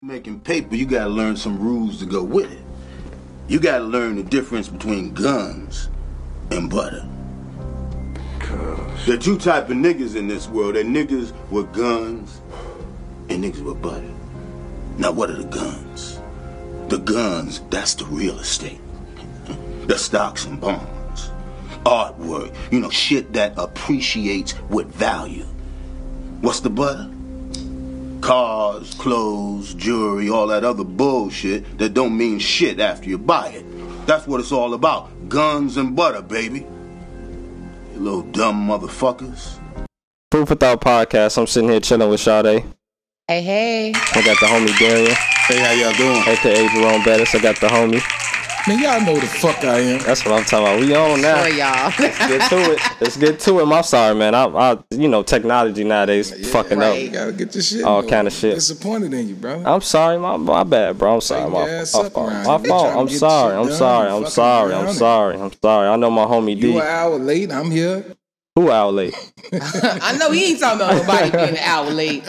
Making paper, you gotta learn some rules to go with it. You gotta learn the difference between guns and butter. There are two type of niggas in this world. There niggas with guns and niggas with butter. Now what are the guns? The guns, that's the real estate. The stocks and bonds. Artwork, you know, shit that appreciates with value. What's the butter? Cars, clothes, jewelry, all that other bullshit that don't mean shit after you buy it. That's what it's all about. Guns and butter, baby. You little dumb motherfuckers. Proof Without podcast. I'm sitting here chilling with Sade. Hey, hey. I got the homie Darian, Hey, how y'all doing? aka Jerome Bettis. I got the homie. Man, y'all know the fuck I am. That's what I'm talking about. We on now. Sorry, y'all. Let's Get to it. Let's get to it. I'm sorry, man. I, I you know, technology nowadays fucking Right. You gotta get your shit. All in kinda order. shit. Disappointed in you, bro. I'm sorry, my my bad, bro. I'm sorry. Take My, my fault. My fault. I'm get sorry. I'm sorry. I'm sorry. I'm sorry. I'm sorry. I know my homie You D. an hour late. I'm here. Who out late? I know he ain't talking about nobody being an hour late.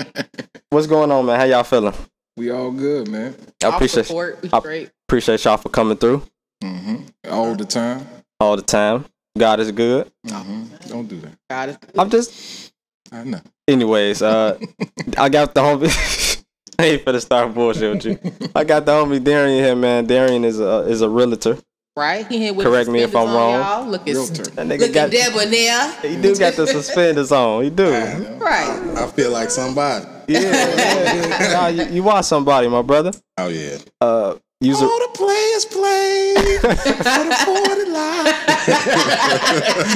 What's going on, man? How y'all feeling? We all good, man. I appreciate support, we I- straight. Appreciate y'all for coming through hmm All the time. all the time. God is good. hmm Don't do that. God is I'm just I know. Anyways, uh, I got the homie. I ain't finna start bullshit with you. I got the homie Darian here, man. Darian is a is a realtor. right. He here with Correct me if I'm wrong. Y'all. Look at Realtor. That nigga look got at Debonair. he do got the suspenders on. He do. Yeah, Right. I feel like somebody. yeah. yeah. Nah, you, you are somebody, my brother. Oh yeah. Uh, use a, All the players play for the 40 line.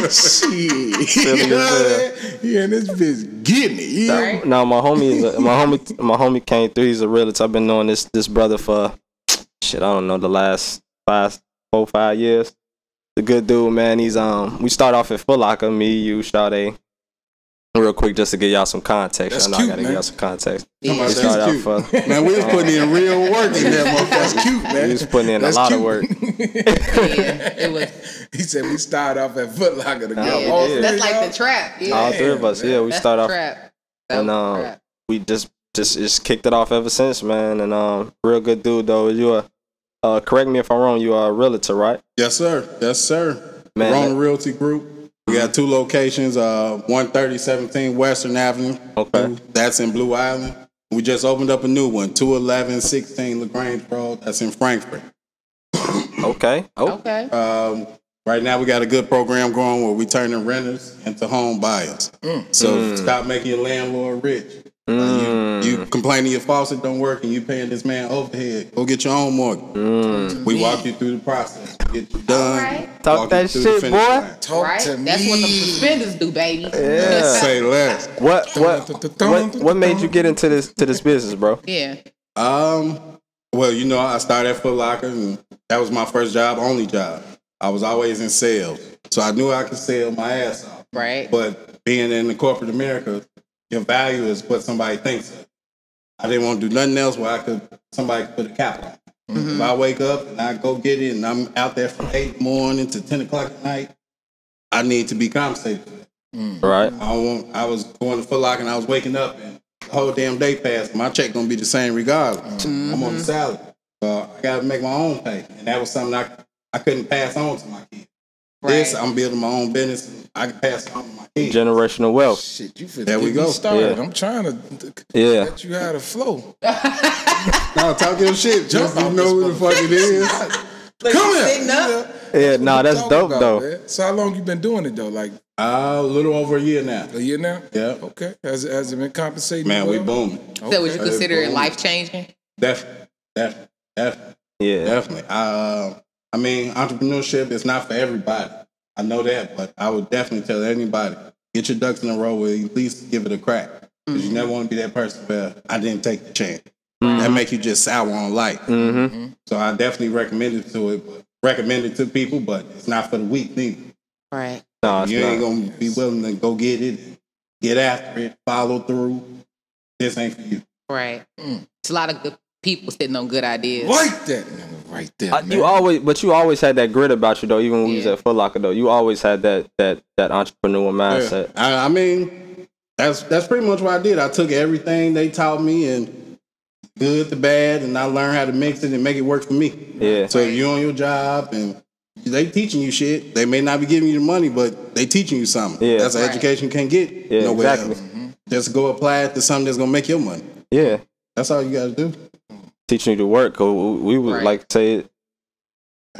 Shit. Silly You know what I'm saying? And this bitch getting it. You know? Right. no, my homie is a, my homie. My homie came through. He's a realtor. I've been knowing this this brother for shit. I don't know the last five, four, five years. The good dude, man. He's um. We start off at Foot Locker. Me, you, Sade. Real quick, just to give y'all some context. That's I know cute, I gotta man. give y'all some context. Come on, We that's start out cute. for Man, we was putting in real work in that motherfucker. That's cute, man. we was putting in That's a lot cute. of work. Yeah. It was. He said we started off at Foot Locker together. Yeah, All three That's like y'all? the trap. Yeah. All three of us, yeah. We That's start the off. trap. That and, um, trap. We just just just kicked it off ever since, man. And um, real good dude though. You are. Uh, correct me if I'm wrong. You are a realtor, right? Yes, sir. Yes, sir. Man, Rona that- Realty Group. We got two locations, uh, 13017 Western Avenue. Okay. That's in Blue Island. We just opened up a new one, 21116 LaGrange Road. That's in Frankfort. Okay. Oh, Okay. Um, right now, we got a good program going where we turning renters into home buyers. So stop making your landlord rich. Uh, Mm. you, you complaining your faucet don't work and you paying this man overhead. Go get your own mortgage. Mm. We walk you through the process, get you done. Alright. Talk that you shit, boy. line. Talk right. to That's me. what the suspenders do, baby. Yeah. Say less. What what what what made you get into this to this business, bro? Yeah. Um, well, you know, I started at Foot Locker, and that was my first job, only job. I was always in sales, so I knew I could sell my ass off. Right. But being in the corporate America, your value is what somebody thinks of. I didn't want to do nothing else where I could somebody could put a cap on. If mm-hmm. I wake up and I go get it, and I'm out there from eight in the morning to ten o'clock at night, I need to be compensated. for that. Mm. Right. I want, I was going to Foot Locker and I was waking up and the whole damn day passed. My check gonna be the same regardless. Mm-hmm. I'm on the salary, so I got to make my own pay, and that was something I I couldn't pass on to my kids. This I'm building my own business. I can pass on to my kids. Generational wealth. Shit, you finna There we go. started. Yeah. I'm trying to Yeah. let you how to flow. No, talk your shit. Just you know who the fuck it is. Look, Come here. sitting up. Yeah, nah, that's dope about, though. man. So how long you been doing it though? Like Uh, a little over a year now. a year now? Yeah, Okay. Has it, has it been compensating? man, you we well? booming. So would you consider it life changing? Definitely, definitely, definitely. Yeah. Definitely. Uh, I mean, entrepreneurship is not for everybody. I know that, but I would definitely tell anybody get your ducks in a row with at least give it a crack. Because you mm-hmm. never want to be that person where I didn't take the chance. Mm-hmm. That make you just sour on life. Mm-hmm. So I definitely recommend it to it. But recommend it to people, but it's not for the weak neither. Right. No, it's you ain't not. gonna be willing to go get it, get after it, follow through. This ain't for you. Right. Mm. It's a lot of good people sitting on good ideas. Like that nigga right there. Man. you always, but you always had that grit about you though. Even when we was at Foot Locker though, you always had that that that entrepreneur mindset. Yeah. I, I mean, that's that's pretty much what I did. I took everything they taught me and good to bad, and I learned how to mix it and make it work for me. Yeah. So if you're on your job and they teaching you shit, they may not be giving you the money, but they teaching you something. Yeah. That's an Right. education you can't get Yeah, nowhere exactly. else. Just go apply it to something that's gonna make your money. Yeah. That's all you gotta do. Teaching you to work. we would Right. like to say,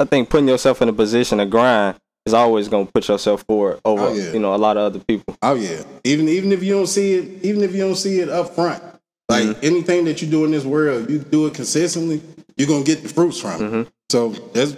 I think putting yourself in a position to grind is always going to put yourself forward over, Oh, yeah. you know, a lot of other people. Oh yeah. Even even if you don't see it, even if you don't see it up front, like Mm-hmm. anything that you do in this world, you do it consistently, you're gonna get the fruits from Mm-hmm. it. So that's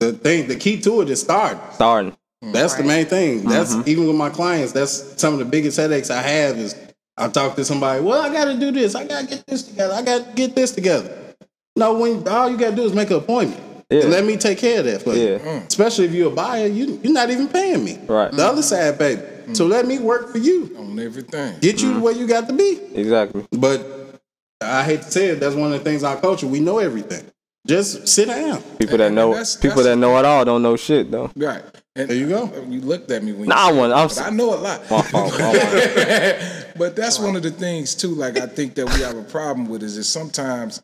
the thing. The key to it is starting. Starting. That's the main thing. That's Mm-hmm. even with my clients. That's some of the biggest headaches I have. Is I talk to somebody. Well, I got to do this. I got to get this together. I got to get this together. No, when all you got to do is make an appointment. Yeah. And let me take care of that for you. Yeah. Mm. Especially if you're a buyer, you you're not even paying me. Right. The other side, baby. So mm. let me work for you. on everything. Get you to mm. where you got to be. Exactly. But I hate to say it, that's one of the things in our culture. We know everything. Just sit down. People that know that's- people that's- that know it all don't know shit though. Right. And There you go. Uh, you looked at me when Nah, I you want. I'm. But I know a lot. My fault, but that's one of the things too. Like I think that we have a problem with is that sometimes,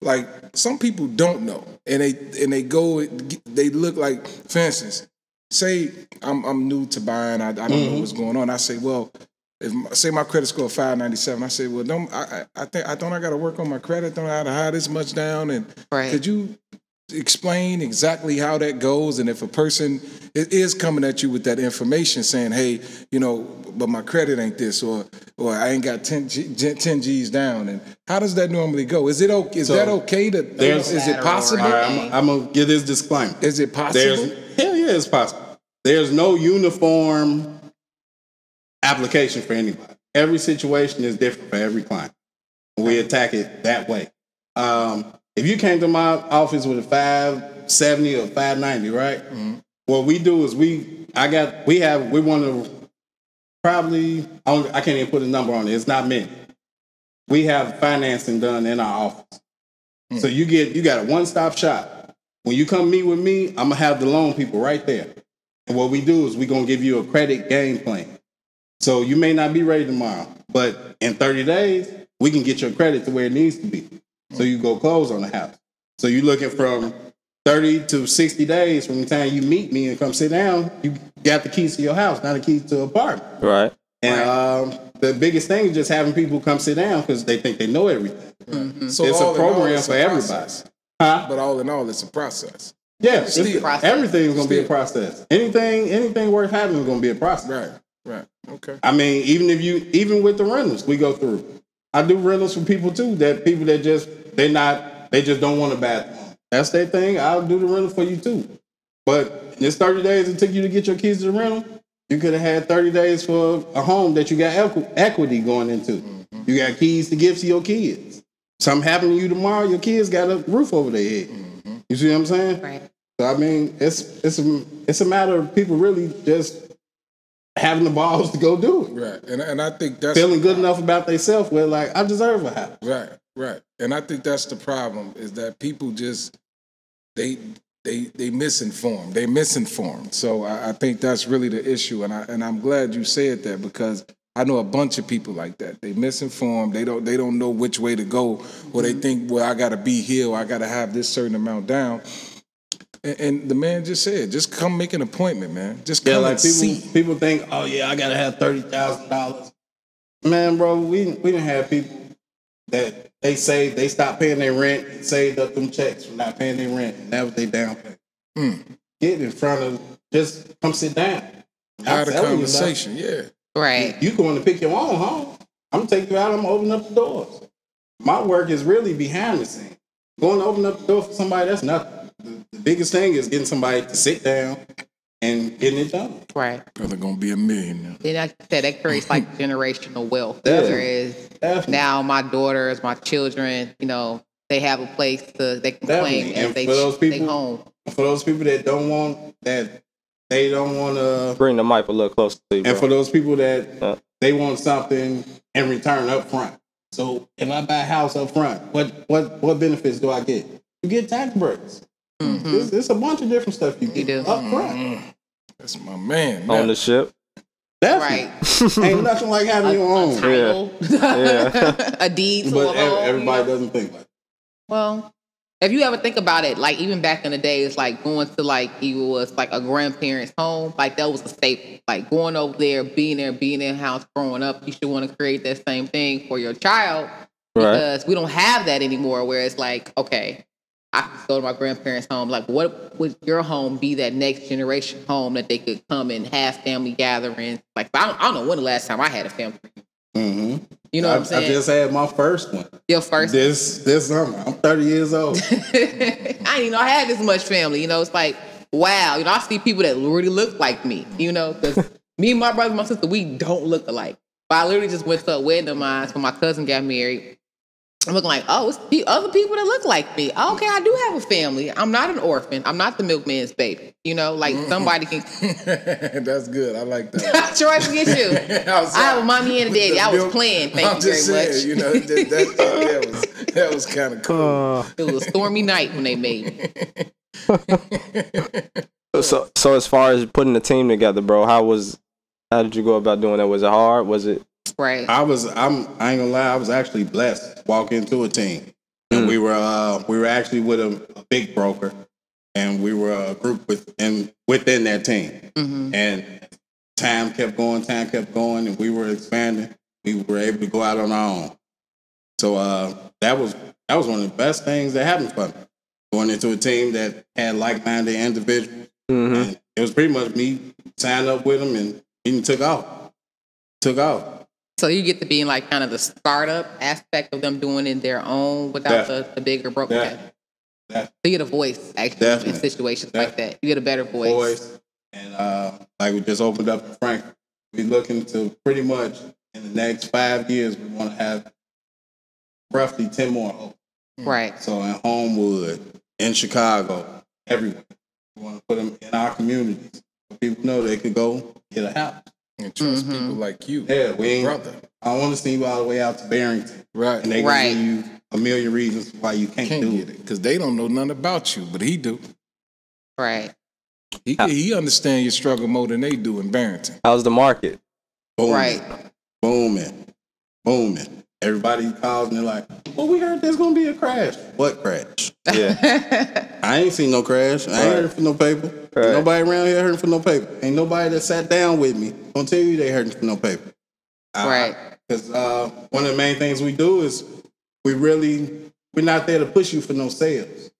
like some people don't know, and they and they go, they look like, for instance, say I'm I'm new to buying, I, I don't know mm-hmm. what's going on. I say, well, if my, say my credit score five ninety seven, I say, well, don't I, I I think I don't I got to work on my credit, don't I have to hire this much down, and Right. could you explain exactly how that goes and if a person is coming at you with that information saying hey you know but my credit ain't this or or i ain't got 10, G, 10 g's down and how does that normally go is it okay is So, that okay to there's- is it possible All right, I'm, I'm gonna give this disclaimer. is it possible There's hell yeah, it's possible. There's no uniform application for anybody. Every situation is different for every client. We attack it that way. Um, if you came to my office with a 570 or 590, right? Mm-hmm. What we do is we, I got, we have, we want to probably, I, I can't even put a number on it. It's not many. We have financing done in our office. Mm. So you get, you got a one-stop shop. When you come meet with me, I'm gonna have the loan people right there. And what we do is we're gonna give you a credit game plan. So you may not be ready tomorrow, but in 30 days, we can get your credit to where it needs to be. So you go close on the house. So you're looking from 30 to 60 days from the time you meet me and come sit down, you got the keys to your house, not the keys to the apartment. Right. And um, the biggest thing is just having people come sit down because they think they know everything. so it's a all in all, program it's for a everybody. Huh? but all in all it's a process Yeah, it's, Still. Process. everything's gonna be a process. Anything, anything worth having is gonna be a process. right right okay I mean, even if you, even with the rentals, we go through. I do rentals for people too. That people that just they not, they just don't want a bathroom. That's their thing. I'll do the rental for you too. But in this thirty days it took you to get your keys to the rental, you could have had thirty days for a home that you got equi- equity going into. Mm-hmm. You got keys to give to your kids. Something happen to you tomorrow, your kids got a roof over their head. Mm-hmm. You see what I'm saying? Right. So I mean, it's it's a it's a matter of people really just having the balls to go do it, right and, and i think that's feeling good enough about themselves. Where like I deserve a house. Right, right. And I think that's the problem is that people just they they they misinformed. They misinformed. So I, I think that's really the issue. And I and I'm glad you said that because I know a bunch of people like that. They misinformed. They don't they don't know which way to go, or they mm-hmm. think, well, I gotta be here, or I gotta have this certain amount down. And, and the man just said, just come make an appointment, man. Just come Yeah, like and people see. people think, oh yeah, I gotta have thirty thousand dollars. Man, bro, we we didn't have people that they say they stopped paying their rent and saved up them checks from not paying their rent, and that was their down payment. Mm. Get in front of, just come sit down. I'm Have a telling you, conversation. Yeah. Right. You going to pick your own home. I'm gonna take you out. I'm gonna open up the doors. My work is really behind the scenes. Going to open up the door for somebody, that's nothing. The, the biggest thing is getting somebody to sit down and getting it done. Right. Brother gonna be a millionaire. Then like you said, that creates like generational wealth. Definitely. Whereas Definitely. now my daughters, my children, you know, they have a place to they can Definitely. claim And as they for those they people- home. For those people that don't want that, they don't want to. Bring the mic a little closer to you, bro. And for those people that Yeah. they want something in return up front. So if I buy a house up front, what what what benefits do I get? You get tax breaks. Mm-hmm. There's, there's a bunch of different stuff you get do. up front. Mm-hmm. That's my man. Now, Ownership. Definitely. Right. Ain't nothing like having your a own. title, a deed to But a ev- home. you everybody know? doesn't think like that. Well, if you ever think about it, like even back in the day, it's like going to like even was like a grandparent's home, like that was a staple. Like going over there, being there, being in the house, growing up, you should want to create that same thing for your child Right. because we don't have that anymore. Where it's like, okay, I can go to my grandparents' home. Like, what would your home be that next generation home that they could come and have family gatherings? Like, I don't, I don't know when the last time I had a family. Mm-hmm. You know I, what I'm saying? I just had my first one your first this this summer. I'm 30 years old. I didn't even know I had this much family. You know, it's like, wow. You know, I see people that really look like me, you know, because me and my brother and my sister, we don't look alike. But I literally just went to a wedding of mine when my cousin got married. I'm looking like, oh, it's pe- other people that look like me. Okay, I do have a family. I'm not an orphan. I'm not the milkman's baby. You know, like somebody can. That's good. I like that. Troy, forget you. I, was I have a mommy and a daddy. I was playing. Thank I'm you just very saying, much. you know, that, that, that was that was kind of cool. Uh. It was a stormy night when they made me. So so as far as putting the team together, bro, how was how did you go about doing that? Was it hard? Was it Right. I was I'm I ain't gonna lie, I was actually blessed to walk into a team. And we were uh we were actually with a, a big broker and we were a group within within that team. hmm And time kept going, time kept going, and we were expanding. We were able to go out on our own. So uh, that was that was one of the best things that happened for me. Going into a team that had like-minded individuals. Mhm. And it was pretty much me signed up with them and he took off. Took off. So you get to be in like kind of the startup aspect of them doing it their own without the, the bigger broker. So you get a voice actually Definitely. in situations Def- like that. You get a better voice. boys. And uh, like we just opened up in Frankfort. We're looking to pretty much in the next five years, we want to have roughly 10 more homes. Right. So in Homewood, in Chicago, everywhere. We want to put them in our communities. So people know they could go get a house. And trust Mhm. people like you, Yeah, we ain't, brother. I want to see you all the way out to Barrington. Right. And they can Right. give you a million reasons why you can't, can't do get it because they don't know nothing about you, but he do. Right. He he understand your struggle more than they do in Barrington. how's the market? Booming, Right. booming, booming. Everybody calls and they're like, well, we heard there's going to be a crash. What crash? Yeah. I ain't seen no crash. I ain't Right. hurting for no paper. Right. Nobody around here hurting for no paper. Ain't nobody that sat down with me gonna tell you they hurting for no paper. Right. Because uh, one of the main things we do is we really we're not there to push you for no sales.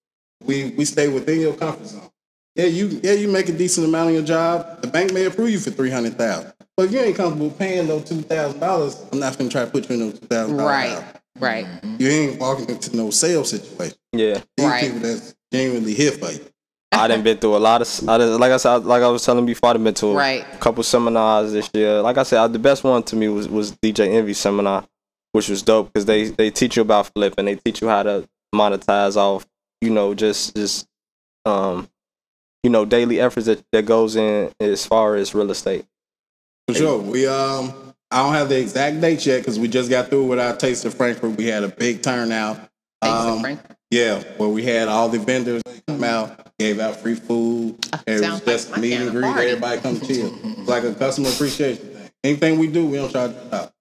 We we stay within your comfort zone. Yeah, you yeah you make a decent amount on your job. The bank may approve you for three hundred thousand, but if you ain't comfortable paying no two thousand dollars, I'm not gonna try to put you in no two thousand dollars. Right. Right. You ain't walking into no sales situation. Yeah. These Right. people that's genuinely here for you. I done been through a lot of. I done, like I said, like I was telling you before, I done been to a Right. couple seminars this year. Like I said, the best one to me was was DJ Envy seminar, which was dope because they they teach you about flipping. They teach you how to monetize off, you know, just just um, you know, daily efforts that that goes in as far as real estate. For sure. We um I don't have the exact dates yet because we just got through with our taste of Frankfort. We had a big turnout. Thanks, Um, Frank. yeah, where we had all the vendors come out, gave out free food. It was just like meet and greet. party. Everybody come chill. It's like a customer appreciation thing. Anything we do, we don't charge it out.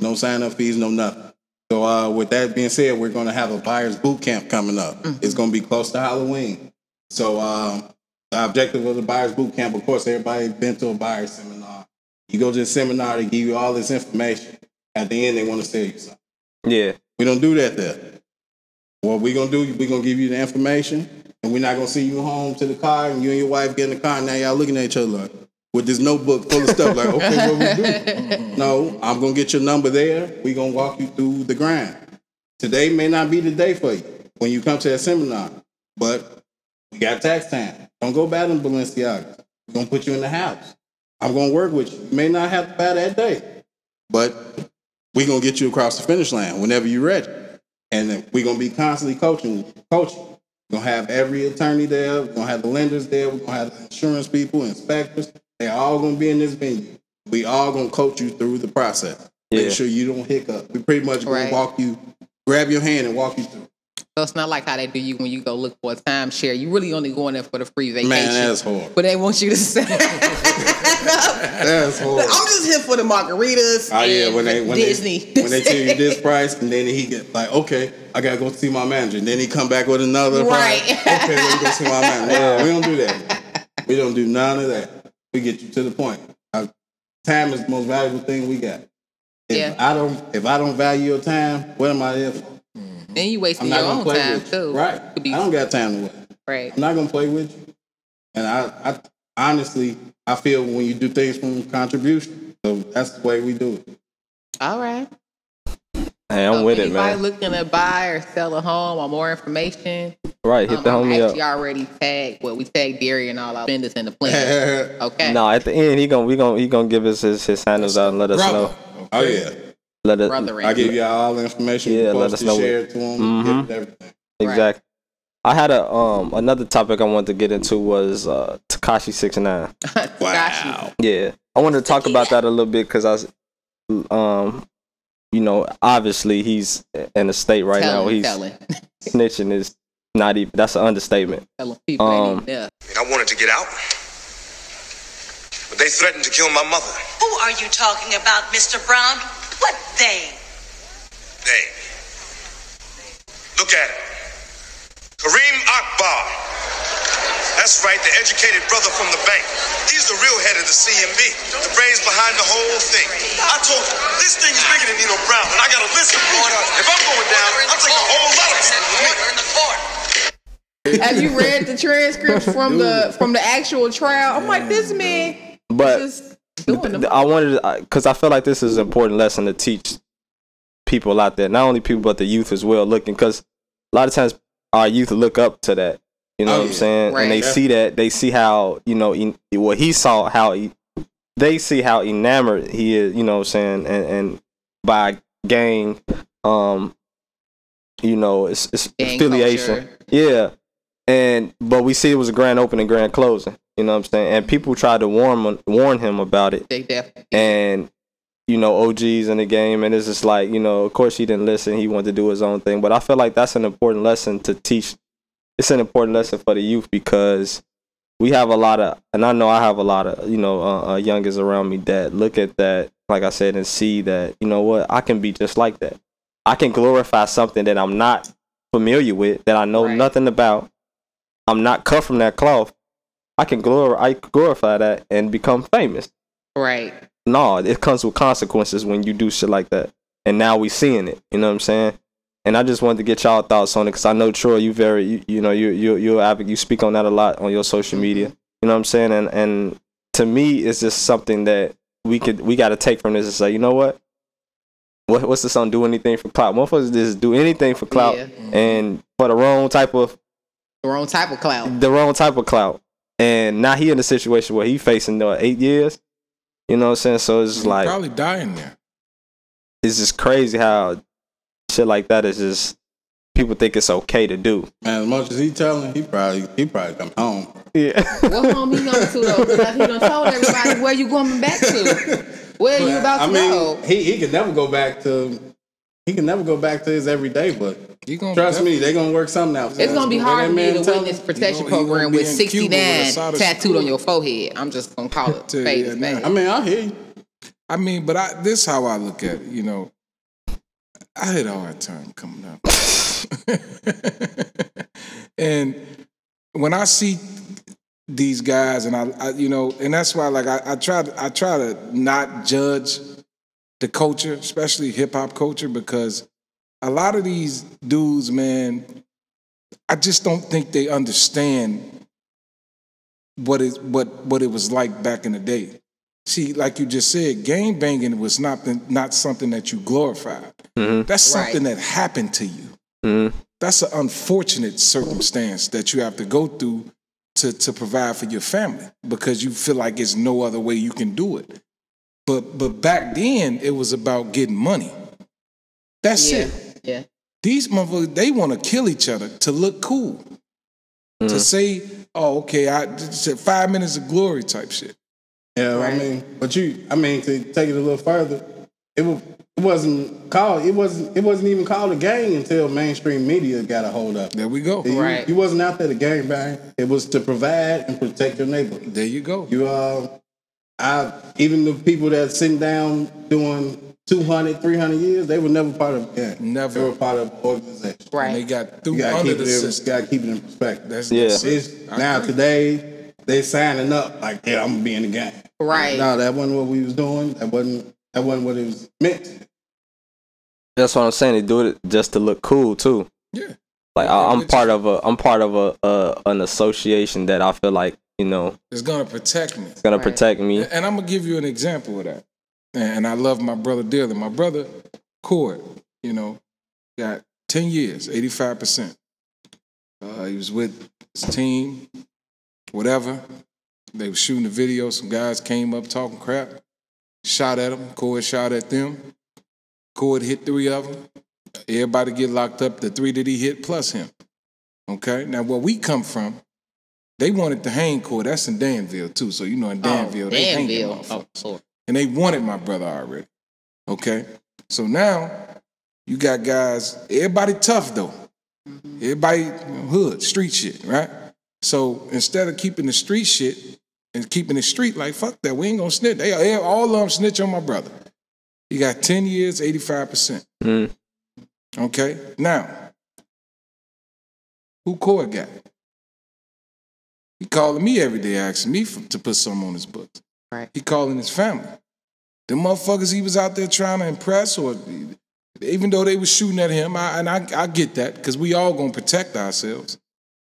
No sign up fees, no nothing. So uh, with that being said, we're going to have a buyers boot camp coming up. Mm-hmm. It's going to be close to Halloween. So um, the objective of the buyers boot camp, of course, everybody been to a buyers seminar. You go to the seminar, they give you all this information. At the end, they want to sell you something. Yeah, We don't do that there. What we're gonna do? we're gonna give you the information, and we're not gonna see you home to the car, and you and your wife get in the car. And now y'all looking at each other like, with this notebook full of stuff. Like, okay, what we do? no, I'm gonna get your number there. We're gonna walk you through the grind. Today may not be the day for you when you come to that seminar, but we got tax time. Don't go buy them Balenciagas. We're gonna put you in the house. I'm gonna work with you. You may not have to buy that day, but we're gonna get you across the finish line whenever you're ready. And we're gonna be constantly coaching, coaching. We're gonna have every attorney there, we're gonna have the lenders there, we're gonna have the insurance people, inspectors. They're all gonna be in this venue. We all gonna coach you through the process. Yeah. Make sure you don't hiccup. We pretty much gonna Right. walk you, grab your hand and walk you through. So it's not like how they do you when you go look for a timeshare. You really only going there for the free vacation. Man, that's horrible. but they want you to say, That's horrible. I'm just here for the margaritas. Oh yeah, when they when Disney. they when they tell you this price, and then he get like, okay, I gotta go see my manager, and then he come back with another Right. price. Okay, let me go see my manager. No, we don't do that. We don't do none of that. We get you to the point. Uh, time is the most valuable thing we got. If Yeah. I don't if I don't value your time, what am I there for? And you I'm wasting your own time too. Right. Could be I don't got time to wait. right. I'm not gonna play with you. And I, I honestly, I feel when you do things from contribution, so that's the way we do it. All right. Hey, I'm So with it, man. anybody man. looking to buy or sell a home or more information, Right, hit um, the I'm homie actually up. already tagged. Well, we tagged Gary and all our vendors in the plan. Okay. No, at the end he gonna we gonna he gonna give us his, his handles out and let us Brother. know. oh yeah. Let us I give y'all all the information. Yeah, Yeah, let let us know Share it to them. Mhm. everything. exactly. I had a um another topic I wanted to get into was uh Tekashi six nine. Tekashi. Yeah, I wanted to talk about that a little bit because I was, um, you know, obviously he's in a state right now. Telling, He's snitching is not even. That's an understatement. telling people Um, yeah. I wanted to get out, but they threatened to kill my mother. Who are you talking about, Mr. Brown? What they? They. Look at him. Kareem Akbar. That's right, the educated brother from the bank. He's the real head of the CMB, the brains behind the whole thing. I told him, this thing is bigger than Nino Brown, and I got a list of people. If I'm going down, I'm taking a whole lot of people with me. The court. Have you read the transcripts from the from the actual trial? I'm like, this man But is doing the I wanted because I feel like this is an important lesson to teach people out there, not only people but the youth as well. Looking because a lot of times our youth look up to that. You know Oh, what I'm yeah. saying? And they Right. see that they see how you know he, what he saw how he they see how enamored he is. You know what I'm saying? And and by gang, um, you know, it's, it's affiliation. culture. Yeah. And but we see it was a grand opening, grand closing. You know what I'm saying? And people tried to warn warn him about it. They definitely And you know, OGs in the game, and it's just like you know, of course he didn't listen. He wanted to do his own thing. But I feel like that's an important lesson to teach. It's an important lesson for the youth because we have a lot of, and I know I have a lot of you know uh, uh, youngers around me that look at that, like I said, and see that you know what I can be just like that. I can glorify something that I'm not familiar with, that I know Right. nothing about. I'm not cut from that cloth. I can glor- I glorify that and become famous. right. No, it comes with consequences when you do shit like that. And now we seeing it. You know what I'm saying? And I just wanted to get y'all thoughts on it because I know Troy, you very, you, you know, you you you you speak on that a lot on your social media. Mm-hmm. You know what I'm saying? And and to me, it's just something that we could we got to take from this and say, you know what? What what's the song? Do anything for clout? Motherfuckers just do anything for clout, Yeah. and for the wrong type of The wrong type of cloud. the wrong type of clout. And now he in a situation where he facing uh, eight years. You know what I'm saying? So it's just He'll like probably dying there. it's just crazy how shit like that is just people think it's okay to do. Man, as much as he telling, he probably he probably come home. Yeah. What home he going to though? Because he done told everybody where you going back to. Where you about to I mean, go? he he can never go back to he can never go back to his everyday, but He gonna trust me, they're gonna work something out. It's gonna be hard for me to win this protection he gonna- he program with in Cuba with 69 tattooed on your forehead. I'm just gonna call it Tell you face that face. now. I mean, I hear you. I mean, but I this how I look at it. You know, I had a hard time coming up, and when I see these guys, and I, I you know, and that's why like I, I try to I try to not judge the culture, especially hip hop culture, because a lot of these dudes, man, I just don't think they understand what it what what it was like back in the day. See, like you just said, gang banging was not the, not something that you glorified. Mhm. That's Right. something that happened to you. Mhm. That's an unfortunate circumstance that you have to go through to to provide for your family because you feel like there's no other way you can do it. But but back then it was about getting money. That's Yeah, it. yeah. These motherfuckers they want to kill each other to look cool. To say, oh, okay, I just five minutes of glory type shit. Yeah, I mean, but you, I mean, to take it a little further, it was it wasn't called. It wasn't. It wasn't even called a gang until mainstream media got a hold of it. There we go. You, Right. you wasn't out there to gang bang. It was to provide and protect your neighbor. There you go. You uh, I even the people that sitting down doing 200, 300 years, they were never part of a gang. Never. They were part of an organization. And Right. they got through You gotta under keep the it. In, system. gotta keep it in perspective. That's, Yeah. that's. It's, I now agree. today they signing up like, yeah, I'm gonna be in the gang. Right. No, that wasn't what we was doing. That wasn't that wasn't what it was meant. That's what I'm saying. They do it just to look cool too. Yeah. Like I, I'm part of a I'm part of a, a an association that I feel like you know It's gonna protect me. It's gonna Right. protect me. And I'm gonna give you an example of that. And I love my brother dearly. My brother Cord, you know, got 10 years, 85%. Uh, he was with his team, whatever. They were shooting the video. Some guys came up talking crap, shot at him. Cord shot at them. Cord hit three of them. Everybody get locked up. The three that he hit plus him. Okay. Now, where we come from, they wanted the hang court. That's in Danville too. So you know, in Danville, oh, they hang them Danville. Oh, and they wanted my brother already. Okay, so now you got guys. Everybody tough though. Everybody you know, hood street shit, right? So instead of keeping the street shit and keeping the street like fuck that, we ain't gonna snitch. They, they all of them snitch on my brother. He got ten years, eighty five percent. Mm. Okay, now who Cord got? He calling me every day, asking me for, to put something on his books. Right. He calling his family. The motherfuckers he was out there trying to impress, or even though they was shooting at him, I, and I, I get that because we all gonna protect ourselves.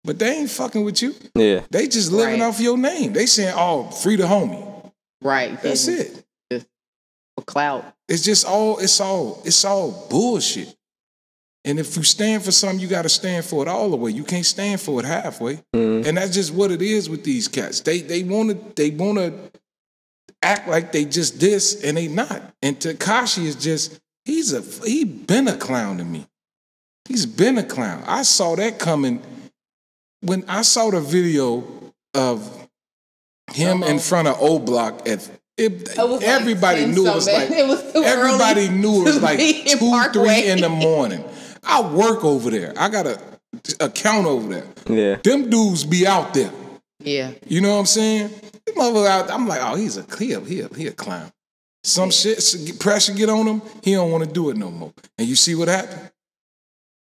But they ain't fucking with you. Yeah. They just living Right. off your name. They saying, "Oh, free the homie." Right. That's Didn't- it. For clout. It's just all. It's all. It's all bullshit. And if you stand for something, you got to stand for it all the way. You can't stand for it halfway. Mm-hmm. And that's just what it is with these cats. They they want to they want to act like they just this and they not. And Tekashi is just he's a he been a clown to me. He's been a clown. I saw that coming when I saw the video of him in uh-huh. front of O Block at it, It was like everybody knew it was like It was everybody early knew it was like two, three in the morning. I work over there. I got a account over there. Yeah. Them dudes be out there. Yeah. You know what I'm saying? This motherfucker out, I'm like, oh, he's a he a, he a, he a clown. Some shit pressure get on him. He don't want to do it no more. And you see what happened?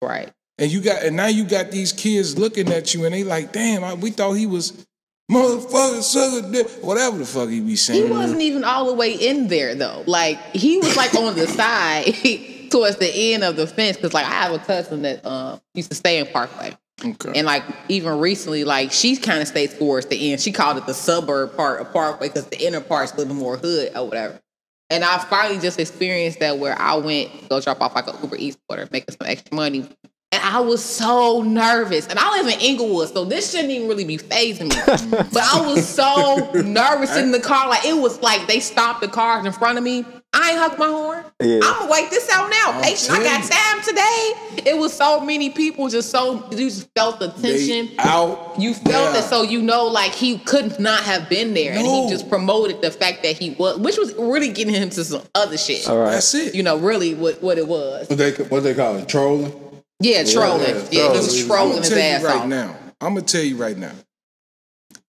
Right. And you got and now you got these kids looking at you and they like, damn, I, we thought he was motherfucker, sugar, dick," whatever the fuck he be saying. He wasn't even all the way in there though. Like he was like on the side towards the end of the fence because like I have a cousin that um used to stay in Parkway. Okay. And like even recently, like she kind of stayed towards the end. She called it the suburb part of Parkway because the inner part's a little more hood or whatever. And I finally just experienced that where I went to go drop off like a Uber Eats order, making some extra money. And I was so nervous. And I live in Englewood, so this shouldn't even really be phasing me. but I was so nervous in the car. Like it was like they stopped the cars in front of me. I ain't hucked my horn. Yeah. I'm gonna wait this out now. Patient, I got time today. It was so many people, just so you just felt the tension. They out. You felt there. it, so you know, like he could not have been there, and he just promoted the fact that he was, which was really getting him to some other shit. All right. That's it. You know, really what what it was. What they what they call it? Trolling. Yeah, trolling. yeah, Yeah, he was trolling. trolling I'm his gonna tell ass you right off. now. I'm gonna tell you right now.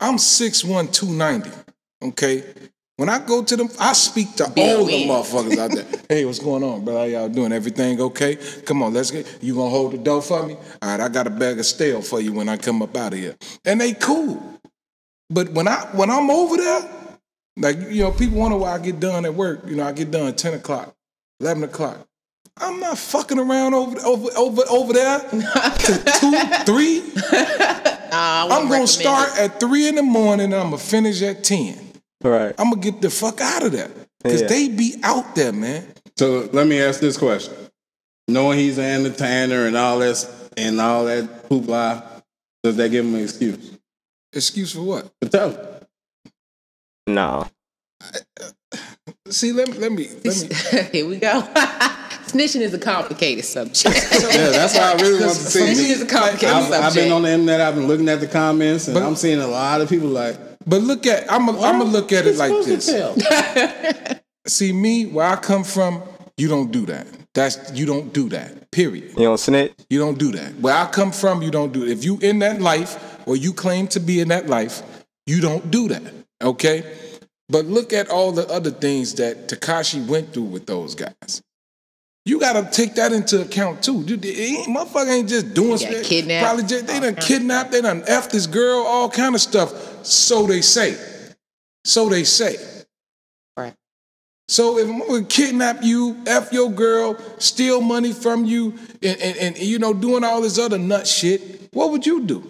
I'm 6'1", 290, Okay. When I go to them, I speak to all the motherfuckers out there. hey, what's going on, brother? How y'all doing? Everything okay? Come on, let's get. You gonna hold the door for me? All right, I got a bag of stale for you when I come up out of here. And they cool. But when I when I'm over there, like you know, people wonder why I get done at work. You know, I get done at ten o'clock, eleven o'clock. I'm not fucking around over over over over there to two, three. Nah, I'm gonna start at three in the morning and I'm gonna finish at ten. Right. I'm gonna get the fuck out of there because Yeah. they be out there, man. So let me ask this question: Knowing he's an entertainer and all that and all that hoopla, does that give him an excuse Excuse for what? to tell him? No. See, let me let me let me. Here we go. Snitching is a complicated subject. Yeah, that's why I really want to see. Snitching is a complicated I've, subject. I've been on the internet. I've been looking at the comments, and But- I'm seeing a lot of people like. But look at I'm gonna I'm gonna look at it like this. See me, where I come from, you don't do that. That's you don't do that. Period. You don't snitch. You don't do that. Where I come from, you don't do it. If you in that life or you claim to be in that life, you don't do that. Okay? But look at all the other things that Tekashi went through with those guys. You gotta take that into account too. Dude, it ain't, motherfucker ain't just doing Got shit. kidnapped. Probably just, they done kidnapped, they done F this girl, all kind of stuff. So they say. So they say. Right. So if I'm gonna kidnap you, F your girl, steal money from you, and, and, and you know, doing all this other nut shit, what would you do?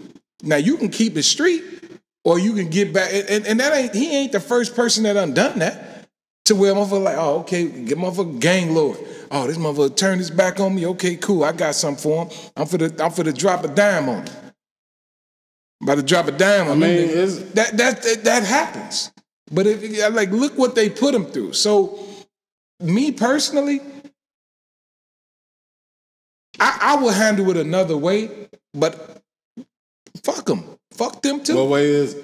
Now you can keep it street, or you can get back and, and, that ain't he ain't the first person that done done that. To where motherfucker like, oh, okay, get motherfucker gang lord. Oh, this motherfucker turned his back on me. Okay, cool. I got something for him. I'm for the I'm for the drop a dime on him. About to drop a dime on I mean, That that that, that happens. But if like look what they put him through. So me personally, I, I will handle it another way, but fuck them. Fuck them too. What way is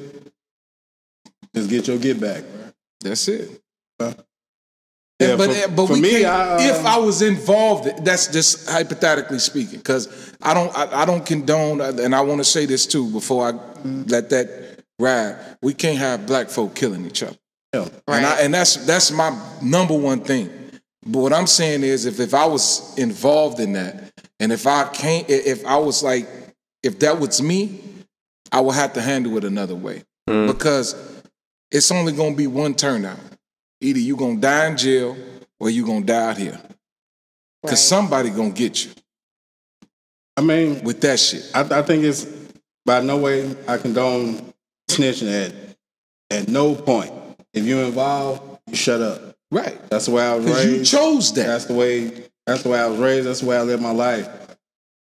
just get your get back. That's it. Yeah, but for- but for we me, can't, I, uh, if I was involved, that's just hypothetically speaking, because I don't I, I don't condone, and I want to say this too before I let that ride. We can't have black folk killing each other. Yeah. And, I, Right. and that's that's my number one thing. But what I'm saying is, if if I was involved in that, and if I can't, if I was like, if that was me, I would have to handle it another way because it's only gonna be one turnout. Either you're gonna die in jail or you're gonna die out here. Cause Right. somebody gonna get you I mean, with that shit. I, I think it's by no way I condone snitching at at no point. If you're involved, you shut up. Right. That's the way I was Because you raised. chose that. That's the way. That's the way I was raised. That's the way I live my life.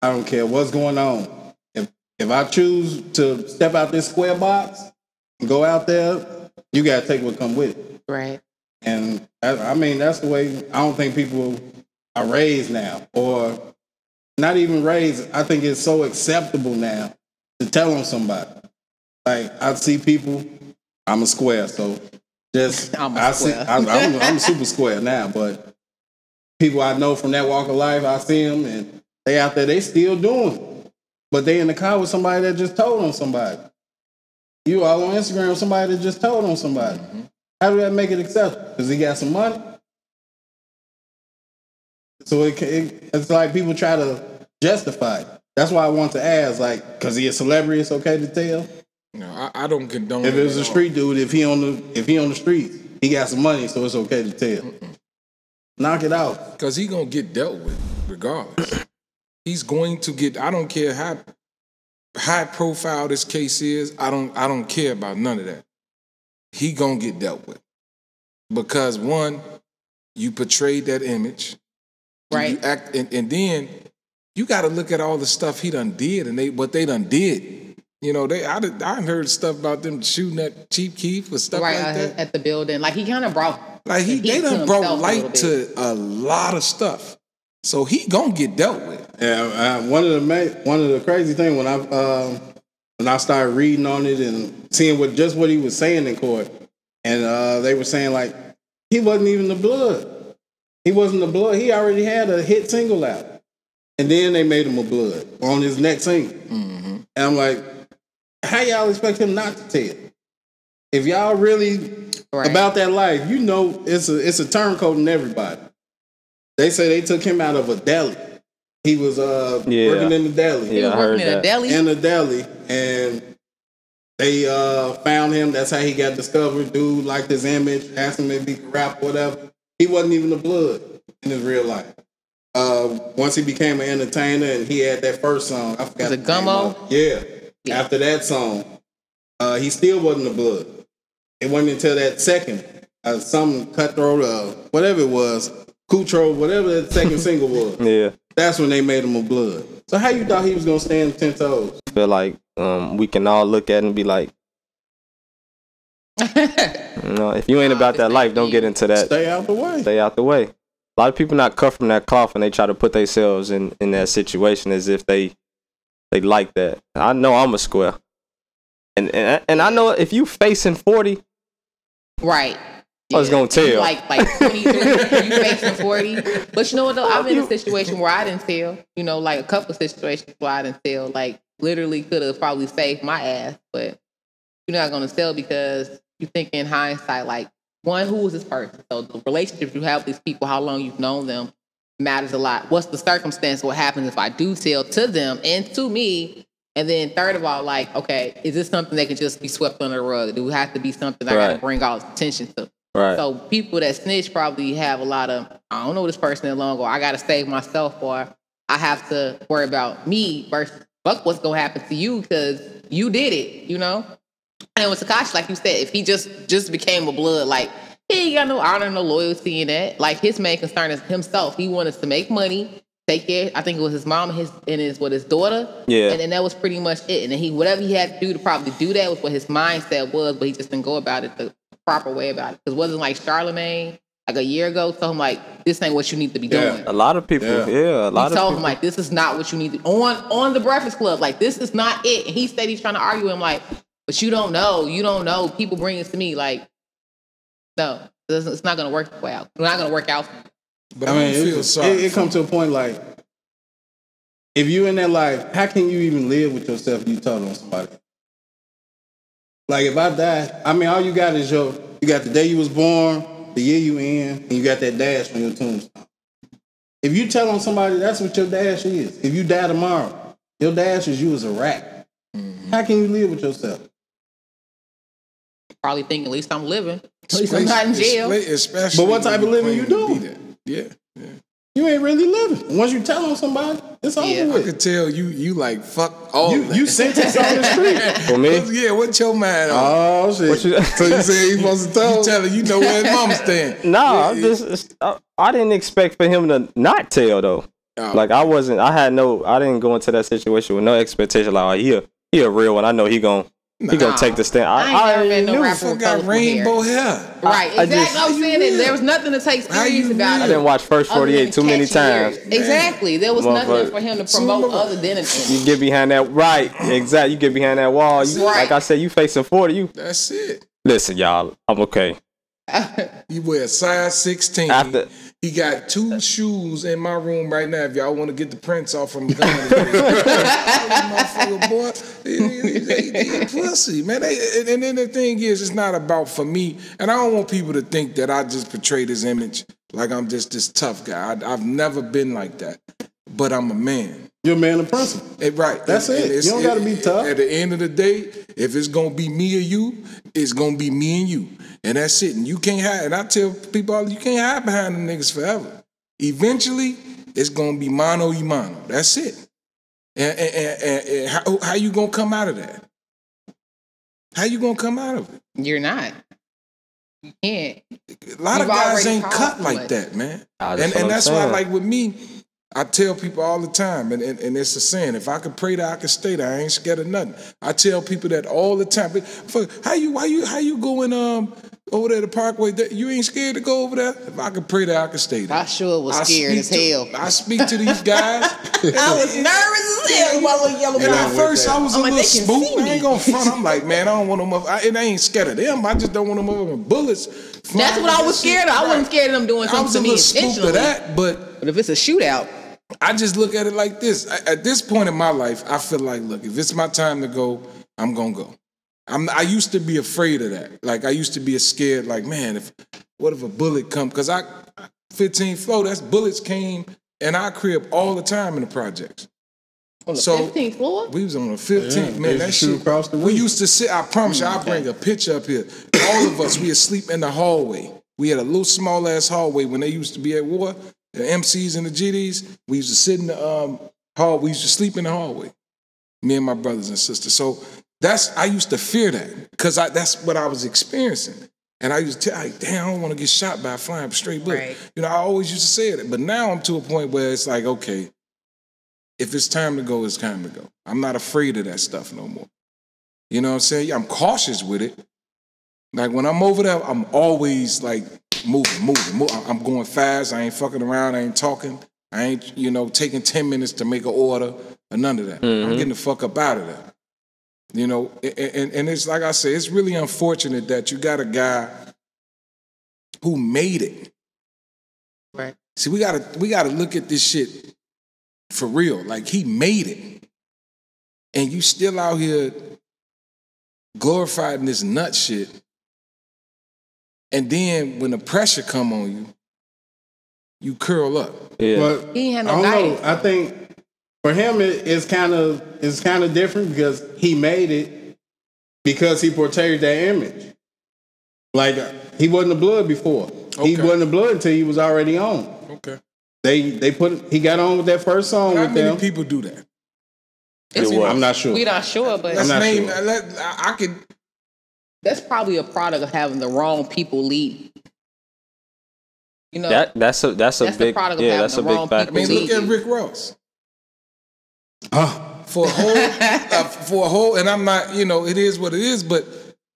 I don't care what's going on. If if I choose to step out this square box and go out there, you gotta take what come with it. Right. And I, I mean, that's the way I don't think people are raised now, or not even raised. I think it's so acceptable now to tell on somebody. Like I see people, I'm a square, so just I'm a I see, square. I, I'm, I'm super square now. But people I know from that walk of life, I see them and they out there, they still doing, it. but they in the car with somebody that just told on somebody. You all on Instagram somebody that just told on somebody. Mm-hmm. How do that make it acceptable? Because he got some money. So it, it, it's like people try to justify it. That's why I want to ask, like, because he a celebrity, it's okay to tell. No, I, I don't condone If it was a all. street dude, if he on the if he on the street, he got some money, so it's okay to tell. Knock it out. Because he gonna get dealt with regardless. He's going to get. I don't care how high profile this case is. I don't. I don't care about none of that. He gonna get dealt with because one, you portrayed that image, Right. You act, and, and then you got to look at all the stuff he done did and they what they done did. You know, they I done, I heard stuff about them shooting at Chief Keef or stuff right like uh, that. at the building. Like he kind of brought Like he, the they heat to done brought light little to a lot of stuff. So he gonna get dealt with. Yeah, uh, one of the ma- one of the crazy things when I um, when I started reading on it and seeing what just what he was saying in court, and uh, they were saying like he wasn't even the blood. He wasn't the blood. He already had a hit single out, and then they made him a blood on his next single. And I'm like, how y'all expect him not to tell? If y'all really Right. about that life, you know it's a it's a turncoat in everybody. They say they took him out of a deli. He was uh Yeah. working in the deli. he was working heard in a deli. In the deli. And they uh found him. That's how he got discovered. Dude liked his image, asked him if he could rap, whatever. He wasn't even the blood in his real life. Uh, once he became an entertainer and he had that first song, I forgot. Was it the name Gummo? of it. Yeah. After that song, uh, he still wasn't the blood. It wasn't until that second, uh, some cutthroat, uh, whatever it was, Kutro, whatever that second single was. Yeah. That's when they made him a blood. So how you thought he was gonna stand ten toes? I feel like um, we can all look at it and be like, you know, if you ain't about that life, don't get into that. Stay out the way. Stay out the way. A lot of people not cut from that cloth and they try to put themselves in in that situation as if they they like that. I know I'm a square, and and and I know if you facing forty, right. I was gonna tell. You like like 23, you facing 40. But you know what though? I've been in a situation where I didn't tell. You know, like a couple of situations where I didn't tell. Like literally could have probably saved my ass, but you're not gonna tell because you think in hindsight, like one, who is this person? So the relationships you have with these people, how long you've known them, matters a lot. What's the circumstance? What happens if I do tell to them and to me? And then third of all, like, okay, is this something that can just be swept under the rug? Do it have to be something I gotta bring all attention to? Right. So people that snitch probably have a lot of I don't know this person that long, or I gotta save myself, or I have to worry about me versus fuck what's gonna happen to you because you did it, you know. And with Tekashi, like you said, if he just just became a blood, like he ain't got no honor, no loyalty in that. Like his main concern is himself. He wanted to make money, take care. I think it was his mom and his and his what his daughter. Yeah. And then that was pretty much it. And then he whatever he had to do to probably do that was what his mindset was, but he just didn't go about it the proper way about it. Because wasn't like Charlemagne like a year ago told him like this ain't what you need to be Yeah. doing. A lot of people, Yeah. yeah, a lot He of told people. him like this is not what you need to on on the Breakfast Club. Like this is not it. And he said he's trying to argue with him like, but you don't know, you don't know. People bring it to me like, no, it doesn't- it's not gonna work the way out. It's not gonna work out. But I I, mean, don't it, feel it, sorry. it for comes to a point like, if you in that life, how can you even live with yourself if you told on somebody? Like if I die, I mean, all you got is your, you got the day you was born, the year you in, and you got that dash on your tombstone. If you tell on somebody, that's what your dash is. If you die tomorrow, your dash is you as a rat. Mm-hmm. How can you live with yourself? Probably think at least I'm living. At least I'm not in jail. Especially But what type of living you to be doing? that. Yeah, yeah. You ain't really living. Once you tell on somebody, it's over Yeah. I could tell you, you like fuck all You, that. you sentence on the street. For me, yeah, what's your mind on? Oh shit! What you- so you say you supposed to tell? you telling you know where his mama stand. no, Yeah, I'm just, it's- I, I didn't expect for him to not tell though. Oh. Like I wasn't, I had no, I didn't go into that situation with no expectation. Like, oh, he a, he a real one. I know he gon' he gonna take the stand. I ain't I, never been no knew. rapper. Fuck got colorful rainbow hair. Right, I exactly. just- I was saying that there was nothing to take serious about I it. didn't watch First other than 48 too many catchy times. lyrics. Exactly. There was nothing Motherfucker. for him to promote Motherfucker. other than it. You get behind that, right? Exactly. You get behind that wall. You, Right. Like I said, you facing forty. You That's it. listen, y'all. I'm okay. You wear size 16. After- he got two shoes in my room right now. If y'all want to get the prints off from the motherfucker, boy, he pussy, man. And, and then the thing is, it's not about for me. And I don't want people to think that I just portray this image like I'm just this tough guy. I, I've never been like that. But I'm a man. You're a man of principle. Eh, right. That's And- it. You don't gotta be tough. At the end of the day, if it's gonna be me or you, it's gonna be me and you. And that's it. And you can't hide. And I tell people, all you can't hide behind them niggas forever. Eventually, it's gonna be mano y mano. That's it. And, and, and, and- and how, how you gonna come out of that? How you gonna come out of it? You're not. You can't. A lot of You've guys ain't cut like much. that, man. And that's what and that's why, like with me, I tell people all the time, and, and, and it's a saying: if I could pray that I could stay there, I ain't scared of nothing. I tell people that all the time. But how you how you how you going um over there to Parkway? That- You ain't scared to go over there? If I could pray that I could stay there. I sure was I scared speak as hell. to- I speak to these guys. I was nervous as hell while little yellow And at guy. first, I was a I'm like, little they spooked. I ain't gonna front. I'm like, man, I don't want them. Up. I, and I ain't scared of them. I just don't want them over bullets. That's what I was scared of. I wasn't scared of them doing I was something a to me little spooked intentionally. of that, but But if it's a shootout, I just look at it like this. At this point in my life, I feel like, look, if it's my time to go, I'm gonna go. I'm, I used to be afraid of that. Like I used to be scared. Like man, if what if a bullet come? Because I, 15 floor, that's bullets came in our crib all the time in the projects. on the So- 15th floor, We was on the 15th, Yeah, man. That used to shoot shit. across the we roof. used to sit. I promise you, I'll mm, bring a picture up here. All of us, we asleep in the hallway. We had a little small ass hallway when they used to be at war. The MCs and the GDs, we used to sit in the um, hall. We used to sleep in the hallway. Me and my brothers and sisters. So that's I used to fear that because that's what I was experiencing. And I used to tell, like, damn, I don't want to get shot by a flying straight bullet. Right. You know, I always used to say it. But now I'm to a point where it's like, okay, if it's time to go, it's time to go. I'm not afraid of that stuff no more. You know what I'm saying? I'm cautious with it. Like when I'm over there, I'm always like moving, moving, moving. I'm going fast. I ain't fucking around. I ain't talking. I ain't, you know, taking 10 minutes to make an order or none of that. I'm mm-hmm. getting the fuck up out of there. You know, a- a- and, and it's like I said, it's really unfortunate that you got a guy who made it. Right. See, we gotta we gotta look at this shit for real. Like he made it, and you still out here glorifying this nut shit. And then when the pressure come on you, you curl up. Yeah. But He ain't had I don't know. I think for him it, it's kind of it's kind of different because he made it because he portrayed that image. Like uh, he wasn't a blood before. Okay. He wasn't a blood until he was already on. Okay. They they put he got on with that first song How with many them. people do that? It's- It was. I'm not sure. We're not sure, but Let's not name. sure. Uh, let, I, I could. That's probably a product of having the wrong people lead. You know, That that's a that's a That's big product of yeah having that's a the big wrong I mean, look at Rick Ross. Ah, for a whole uh, for a whole and I'm not you know it is what it is but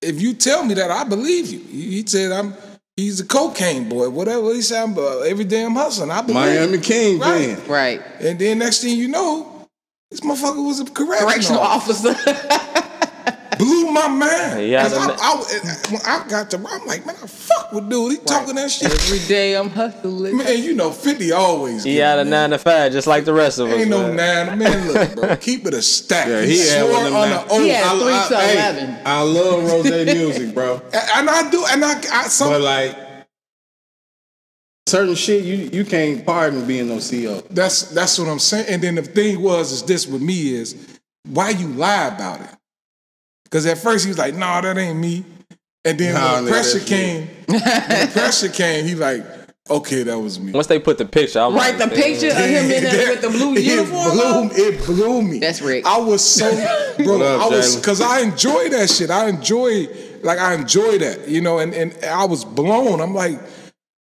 if you tell me that I believe you he he said I'm he's a cocaine boy whatever he said I'm, uh, every day I'm hustling I believe Miami King Right. fan. right. and then next thing you know this motherfucker was a correctional, Correctional officer. officer. blew my mind Yeah, 'Cause the I, I, when I got to I'm like man I fuck with dude he talking that shit Every day I'm hustling. man you know 50 always He get had a man. nine to five just like the rest of us. Ain't no man. nine man look bro keep it a stack Yeah, he, he had swore one on the oath He had I- three I- to hey, eleven. I love Rose music, bro. and I do and I, I some But like certain shit, you you can't pardon being no CEO. That's that's what I'm saying. And then the thing was is this with me is why you lie about it? Because at first he was like, "No, that ain't me." And then Nah, when the pressure came, when the pressure came, he like, "Okay, that was me." Once they put the picture, I'm Right, like, the picture of him in there with the blue it uniform. blew, it blew me. That's Rick. I was so, bro. Up, I was because I enjoy that shit. I enjoy, like, I enjoy that, you know. And and I was blown. I'm like,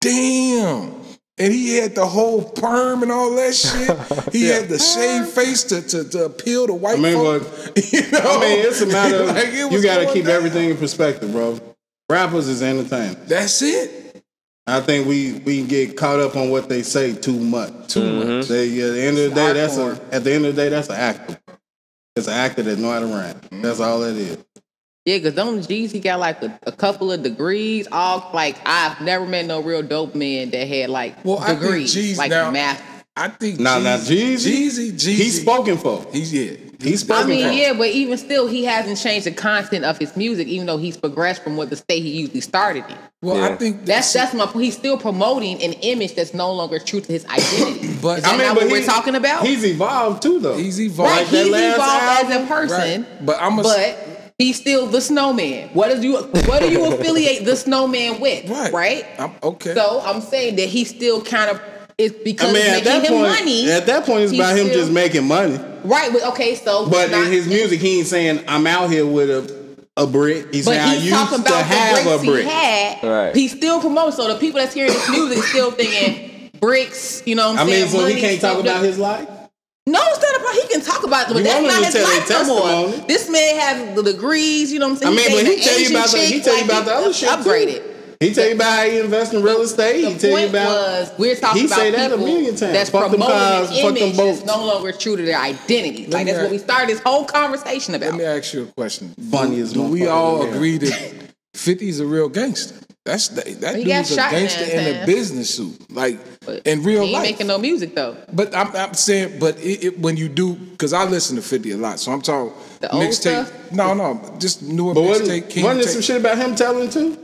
damn. And he had the whole perm and all that shit. He had the shaved face to, to, to appeal to white I mean, folk. You know? I mean, it's a matter of Like, you got to keep down. everything in perspective, bro. Rappers is entertainment. That's it. I think we we get caught up on what they say too much. Too mm-hmm. much. They, yeah, at the end of the day, that's a at the end of the day, that's an actor. It's an actor that know how to rap. That's all that is. Yeah, because them G's, he got like a, a couple of degrees. All like I've never met no real dope man that had like Well, I think degrees, like now- math. I think Now, now, Jeezy, Jeezy, Jeezy, he's spoken for. He's yeah. He's spoken I mean, for. yeah, but even still, he hasn't changed the content of his music, even though he's progressed from what the state he usually started in. Well, I think That's that's my. He's still promoting an image that's no longer true to his identity. But- Is that I mean, not but what he- we're talking about? He's evolved too, though. he's evolved. right, like he's last evolved as a person, Right. But I'm a- but he's still the snowman. What is you? What do you affiliate the snowman with? Right. right. I'm, okay. So I'm saying that he still kind of is because I mean, at that making him point, money. at that point, it's he's about him still- just making money. right. But okay, so But not- in his music, he ain't saying I'm out here with a a brick. He's But saying I he's used talking to about have the a bricks brick. he had. Right. He's still promoting. So the people that's hearing his music still thinking bricks. You know what I I'm mean, saying? so Money, he can't talk about that- his life. No, it's not about. He can talk about it, but You that's want him not to his tell life no more. testimony. This man has the degrees. You know what I'm saying? I saying? mean, but he tell you about the he tell you about the other shit too. Upgraded. He tell you about how he invest in real estate. The He tell you point about was we're talking he about say that a people million times. that's Fuck them promoting cars, an fuck image that's no longer true to their identity. Like me that's what we started this whole conversation about. Let me ask you a question. Funny as Do we all in there. agree that 50's a real gangster? That's the, that He got dude's a shot in gangster in a business suit, like But in real he ain't life. making no music though. But I'm, I'm saying, but it, it, when you do, because I listen to 50 a lot, so I'm talking The old mixtape. No, no, just newer But mixtape. wasn't, King wasn't there tape. some shit about him telling too?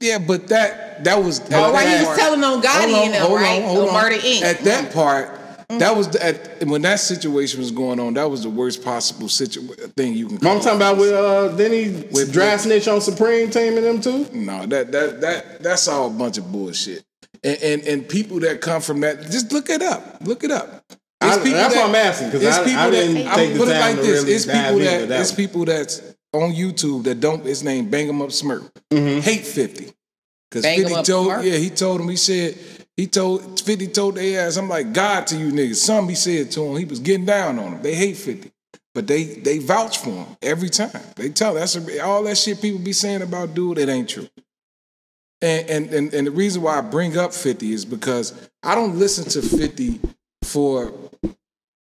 Yeah, but that that was. Oh, at right, he was telling on Gotti Hold on, and them, hold on, right? hold On on. Murder, Inc. At that part, that was the, at, when that situation was going on. That was the worst possible situ- thing you can. I'm talking about with uh then he With- dry snitch on Supreme Team and them too. No, that that that that's all a bunch of bullshit. And and, and people that come from that, just look it up. Look it up. It's I- that's what I'm asking, 'cause it's I- I people didn't that, take I'm the put it like to this. really it's people that that it's one. people that's on YouTube that don't. His name Bang 'em up Smurf. Mm-hmm. Hate fifty. Because Bang 'em Fifty up told Smurf? yeah he told him he said he told Fifty told their ass I'm like God to you niggas. Something he said to him. He was getting down on him. They hate Fifty. But they they vouch for him every time. They tell that's a, all that shit people be saying about dude. It ain't true. And, and and and the reason why I bring up 50 is because I don't listen to 50 for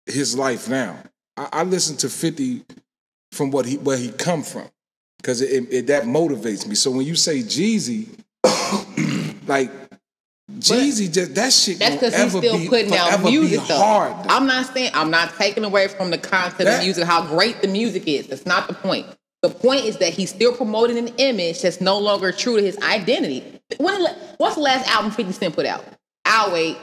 his life now. I, I listen to 50 from what he where he come from. Because it, it, it- that motivates me. So when you say Jeezy, Like Jeezy, just that shit. That's because he's still be, putting out music though. hard. though. I'm not saying I'm not taking away from the That- of music, how great the music is. That's not the point. The point is that he's still promoting an image that's no longer true to his identity. When, what's the last album 50 Cent put out? I'll wait.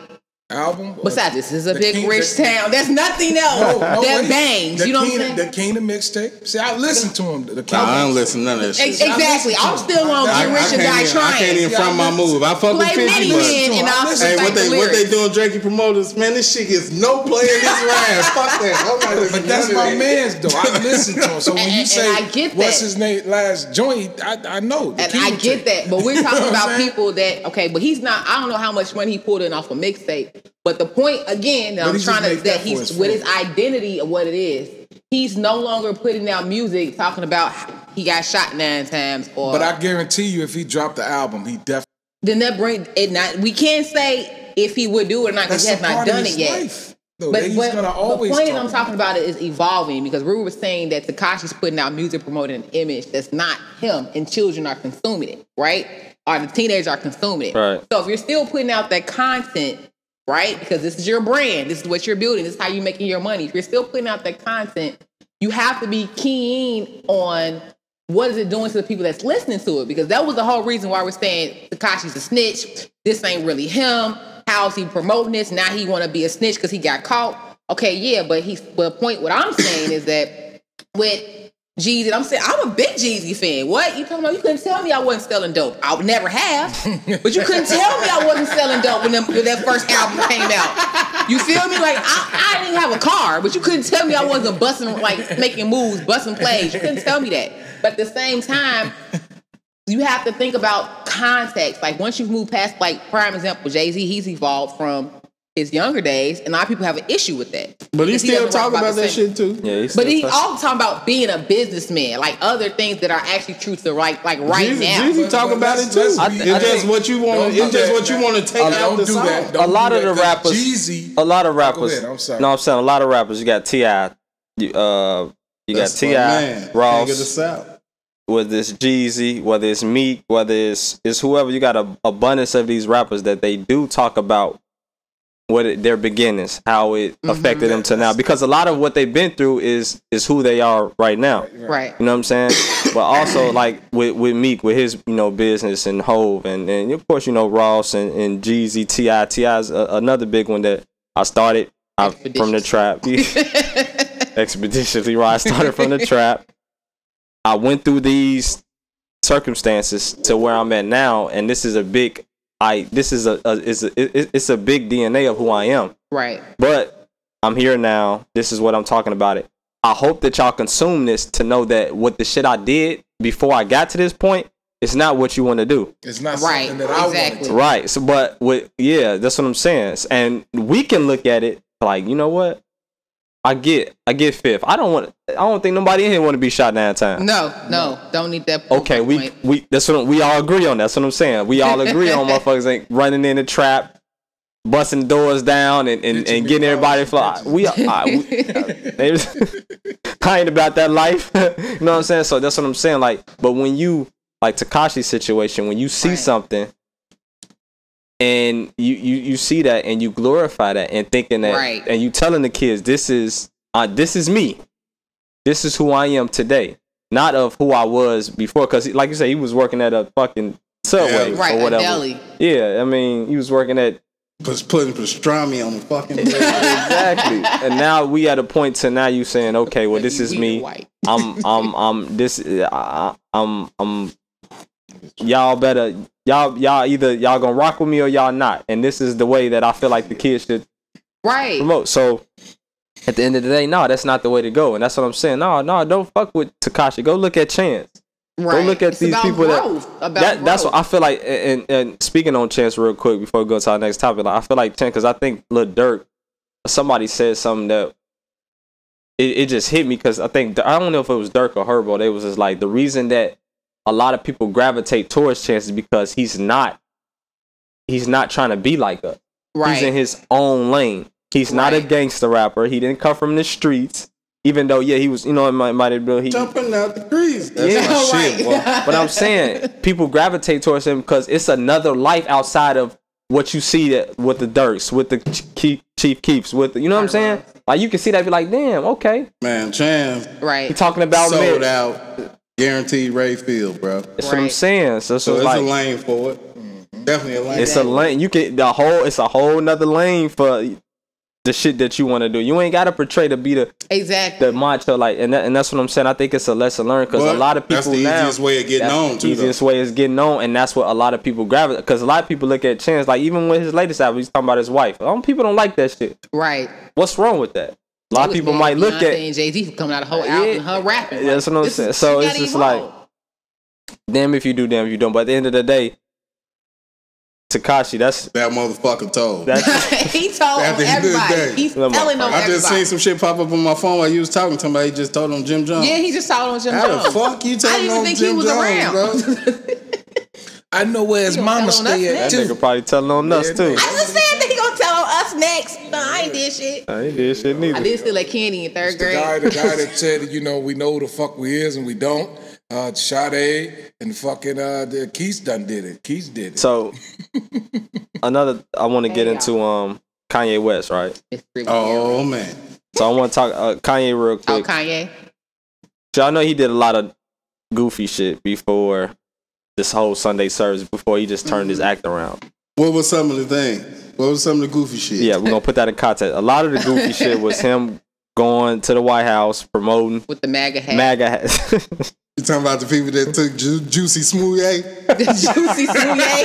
Album. Besides, this is a big King- rich the- town. There's nothing else No, no, that wait. bangs. The you know what I'm Kingdom- saying? The Kingdom mixtape. See, I listened to him. The Nah, I don't listen to none of that shit. Exactly. I'm still on I, Get Rich or Die even, I can't even front my move. I fuck with 50, many men and I'll Listen, Hey, cite what the they what they doing, Drakey promoters? Man, this shit gets no play in this rap. Fuck that. I'm not listening But that's none of my man's though. I listen to him. So when you say what's his name last joint, I, I know. the And I get that, but we're talking about people that okay, but he's not. I don't know how much money he pulled in off a mixtape. But the point again that But I'm trying to made that that he's his with his identity of what it is. He's no longer putting out music talking about he got shot nine times or. But I guarantee you, if he dropped the album, he definitely. then that bring it. Not we can't say if he would do it or not because he has not part of done his it yet. life. Though, But, he's but gonna the point that talk I'm talking about it is evolving because Rue was saying that Tekashi's putting out music promoting an image that's not him, and children are consuming it, right? Or the teenagers are consuming it. Right. So if you're still putting out that content, right? Because this is your brand, this is what you're building, this is how you're making your money. If you're still putting out that content, you have to be keen on what is it doing to the people that's listening to it? Because that was the whole reason why we're saying Tekashi's a snitch. This ain't really him. How's he promoting this? Now he want to be a snitch because he got caught. Okay, yeah, but he's. But the point what I'm saying is that with Jeezy, I'm saying I'm a big Jeezy fan. What you talking about? You couldn't tell me I wasn't selling dope. I would never have. but you couldn't tell me I wasn't selling dope when, them, when that first album came out. You feel me? Like I, I didn't have a car, but you couldn't tell me I wasn't busting like making moves, busting plays. You couldn't tell me that. But at the same time, you have to think about context. Like once you've moved past, like prime example, Jay Z, he's evolved from his younger days, and a lot of people have an issue with that. But he's still doesn't rap talk about that same- shit too. Yeah, he's But still he's touch- also talking about being a businessman, like other things that are actually true to right, like right Jeezy, now. Jeezy But- talk but about it too. let's it's just think- what you want. It's just what you want to take Don't out the song. a lot do of the rappers, Jeezy. a lot of Go rappers. ahead, I'm sorry. No, I'm saying a lot of rappers. You got T.I., you uh, you got That's my T.I., man. King of the Ross, South. whether it's Jeezy, whether it's Meek, whether it's it's whoever. You got a abundance of these rappers that they do talk about what it, their beginnings, how it Mm-hmm. affected them to now. Because a lot of what they've been through is is who they are right now. right. You know what I'm saying? but also like with with Meek with his you know business and Hove and and of course you know Ross and, and Jeezy T.I. T.I. is a, another big one that I started I, from the trap expeditiously right. I started from the trap. I went through these circumstances to where I'm at now, and this is a big I this is a, a it's a it- it's a big DNA of who I am. Right. But I'm here now. This is what I'm talking about it. I hope that y'all consume this to know that what the shit I did before I got to this point, it's not what you want to do. It's not Right, something that I exactly. want Right. So but with yeah, that's what I'm saying. And we can look at it like, you know what? I get I get fifth. I don't want I don't think nobody in here want to be shot nine times. No, no, don't need that. Okay, we point. we that's what we all agree on. That's what I'm saying. We all agree on motherfuckers ain't running in the trap, busting doors down, and and, and getting everybody fly. We, I, we they I ain't about that life. you know what I'm saying? So that's what I'm saying. Like, but when you like Tekashi's situation, when you see Right. something. And you, you you see that and you glorify that and thinking that Right. and you telling the kids this is uh, this is me this is who I am today, not of who I was before. Because, like you said, he was working at a fucking subway Yeah. Right, or a whatever. deli. Yeah, I mean, he was working at Was putting pastrami on the fucking bread. exactly. and now we at a point to now you saying, okay, well, this is me. I'm, I'm, I'm. This, I, I'm, I'm. Y'all better, y'all, y'all either y'all gonna rock with me or y'all not. And this is the way that I feel like the kids should Right. promote. So at the end of the day, no, that's not the way to go. And that's what I'm saying. No, no, don't fuck with Tekashi. Go look at Chance. Right. Go look at It's these people that- about that that's what. I feel like. And, and speaking on Chance real quick before we go to our next topic, like, I feel like Chance because I think Lil Durk, somebody said something that it, it just hit me because I think I don't know if it was Durk or Herbo. They was just like the reason that a lot of people gravitate towards Chance because he's not he's not trying to be like us. right. He's in his own lane. He's not a gangster rapper. He didn't come from the streets. even though yeah he was you know it might might have been he. Jumping out the crease. That's Yeah. my Right. shit, boy. But I'm saying people gravitate towards him because it's another life outside of what you see that with the Durks, with the Ch- Chief Keefs, with the, you know what I'm saying? Like you can see that, be like, damn, okay, Man, Cham Right. he talking about sold me. out guaranteed Ray Field, bro. That's what I'm saying. So, So so it's like a lane for it. Definitely a lane. it's a lane. You can the whole. It's a whole nother lane for the shit that you want to do. You ain't got to portray to be the Exactly. the macho like, and that, and that's what I'm saying. I think it's a lesson learned because a lot of people that's the now easiest way of getting that's on, the too, Easiest way is getting on, and that's what a lot of people gravitate. Because a lot of people look at Chance like even with his latest album, he's talking about his wife. Um, people don't like that shit. right. What's wrong with that? A lot of people might look at. and Jay Z coming out a whole Yeah. album, and her rapping. That's what I'm saying. So it's just like- evolved. Damn if you do, damn if you don't. But at the end of the day, Tekashi, that's that motherfucker told. that's he told At the end of the everybody. day. He's Look, telling them I just seen some shit pop up on my phone while you was talking to somebody. He just told him Jim Jones. Yeah, he just told him Jim How Jones. the fuck you I telling didn't even on think Jim he was Jones, around. bro? I know where his He mama tell stay at that next. nigga probably telling on us too. I just said gonna tell on us next. No, I ain't did shit. I ain't did shit neither. I did steal that candy in third grade. The guy, the guy that said, you know, we know who the fuck we is and we don't. Uh, Sade and fucking uh, the Keith done did it. Keith did it. So another, I want to get Hey, into um Kanye West, right? It's really Oh man, So I want to talk uh, Kanye real quick. Oh, quick. Kanye. So I know he did a lot of goofy shit before this whole Sunday service. Before he just turned his act around. What was some of the things? What was some of the goofy shit? Yeah, we're gonna put that in context. A lot of the goofy shit was him going to the White House promoting With the MAGA hat. MAGA hats. You talking about the people that took Ju- Juicy Smoothie? the juicy Smoothie.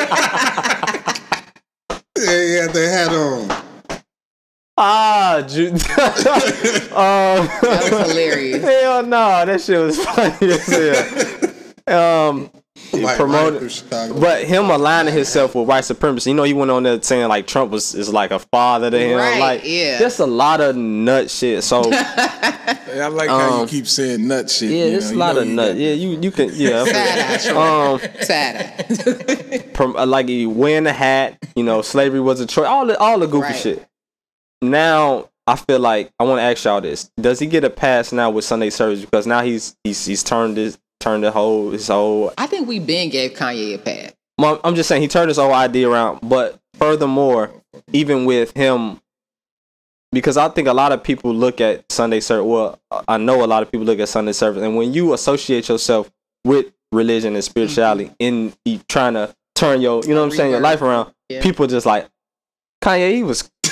Yeah, he had their hat on. ah, Ju- um, That was hilarious. hell no, that shit was funny as hell. Um, Like, promoted- right. But him aligning himself with white supremacy, you know, he went on there saying like Trump was is like a father to him, Right, like yeah. just a lot of nut shit. So yeah, I like how you Um, keep saying nut shit. Yeah, there's know, a lot of nut. Yeah, you you can yeah. Sad um, Sad prom- uh, like he wearing a hat, you know, slavery was a choice. All the all the goofy Right. shit. Now I feel like I want to ask y'all this: Does he get a pass now with Sunday service because now he's he's he's turned his turned the whole his whole I think we been gave Kanye a pass. I'm just saying he turned his whole idea around. But furthermore, even with him, because I think a lot of people look at Sunday service. Well, I know a lot of people look at Sunday service, and when you associate yourself with religion and spirituality mm-hmm. in you trying to turn your, you know what I'm saying, your life around, Yeah. people just like Kanye. He was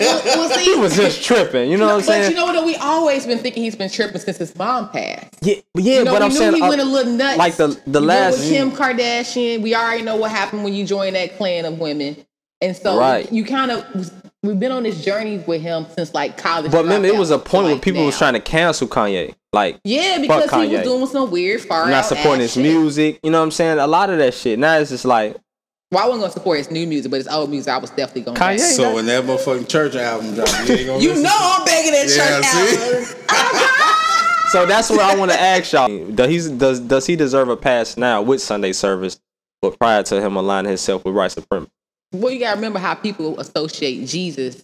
Well, see, he was just tripping. You know what I'm saying? but you know what? We always been thinking he's been tripping since his mom passed. yeah, yeah. You know, but I'm knew saying he uh, went a little nuts. like the the You last. with Kim Kardashian, we already know what happened when you join that clan of women, and so Right. you kind of we've been on this journey with him since like college. But remember, it was a point where people was trying to cancel Kanye. Like, Yeah, because he was doing some weird far not supporting his shit. music. You know what I'm saying? A lot of that shit. Now it's just like Well, I wasn't gonna support his new music, but his old music, I was definitely gonna. Kanye. back. So when that motherfucking church album dropped, you ain't gonna You listen know I'm begging that church see? album. So that's what I want to ask y'all. Does he does does he deserve a pass now with Sunday service, but prior to him aligning himself with white supremacy? Well, you gotta remember how people associate Jesus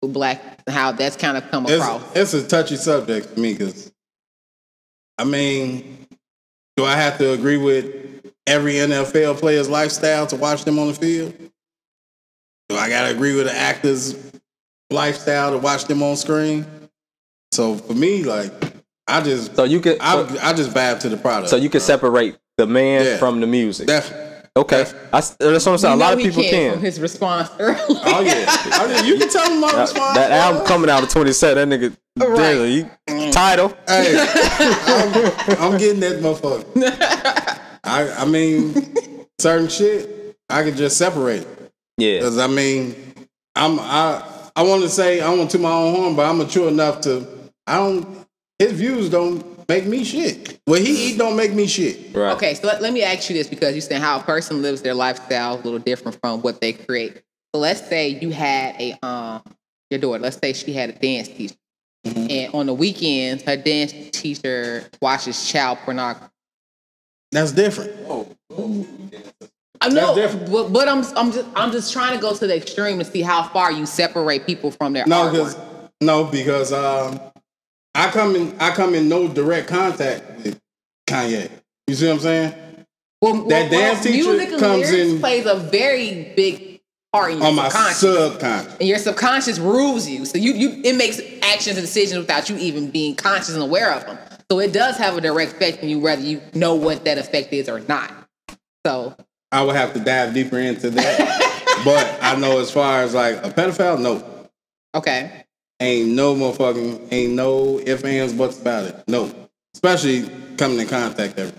with black, how that's kind of come across. It's, it's a touchy subject for me because, I mean, do I have to agree with every NFL player's lifestyle to watch them on the field? Do I got to agree with the actor's lifestyle to watch them on screen? So for me, like, I just, So you can I, so, I just vibe to the product. so you can separate the man Yeah. from the music. Definitely. Okay, I s that's what I'm saying. You a lot of people can can. from his response earlier. Oh yeah. Oh, yeah. You can tell them my That, response. that album coming out of 27. That nigga, Right. damn, he, title. Hey, I'm, I'm getting that motherfucker. I I mean, certain shit I can just separate it. Yeah, Cause I mean, I'm I I want to say I want to my own horn, but I'm mature enough to I don't. His views don't make me shit. What he eat don't make me shit. right. Okay, so let, let me ask you this because you said how a person lives their lifestyle is a little different from what they create. So let's say you had a um your daughter. Let's say she had a dance teacher, Mm-hmm. and on the weekends her dance teacher watches child pornography. That's different. I know, different. but, but I'm I'm just I'm just trying to go to the extreme to see how far you separate people from their No, because no, because um, I come in I come in no direct contact with Kanye. You see what I'm saying? Well, That dance teacher music comes in- plays a very big part in your On my subconscious. subconscious. and your subconscious rules you. So you, you it makes actions and decisions without you even being conscious and aware of them. So it does have a direct effect on you, whether you know what that effect is or not. So I would have to dive deeper into that. but I know as far as like a pedophile, no. okay, Ain't no motherfucking ain't no ifs, ands, buts about it. No. Especially coming in contact every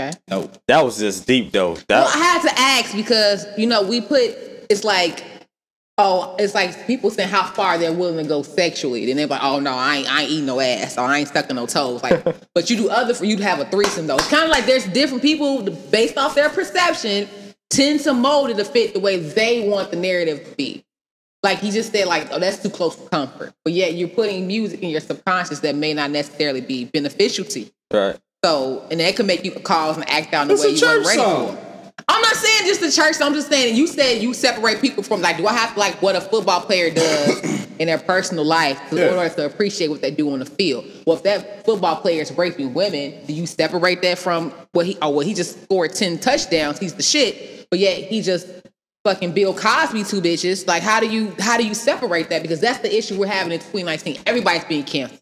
okay. No. That was just deep though. Well, I had to ask because you know we put it's like oh it's like people saying how far they're willing to go sexually. Then they're like oh no I ain't I ain't eating no ass or I ain't sucking no toes. Like but you do other for you to have a threesome though. It's kind of like there's different people based off their perception tend to mold it to fit the way they want the narrative to be. Like he just said, like, oh, that's too close for comfort. But yet you're putting music in your subconscious that may not necessarily be beneficial to you. right. So, and that could make you cause and act out in the It's way a you church weren't ready song. for. I'm not saying just the church. I'm just saying you said you separate people from like, do I have to like what a football player does in their personal life in Yeah. order to appreciate what they do on the field? Well, if that football player is raping women, do you separate that from what he? Oh, well, he just scored ten touchdowns. He's the shit. But yet he just fucking Bill Cosby two bitches. Like, how do you how do you separate that? Because that's the issue we're having in 2019. Everybody's being canceled.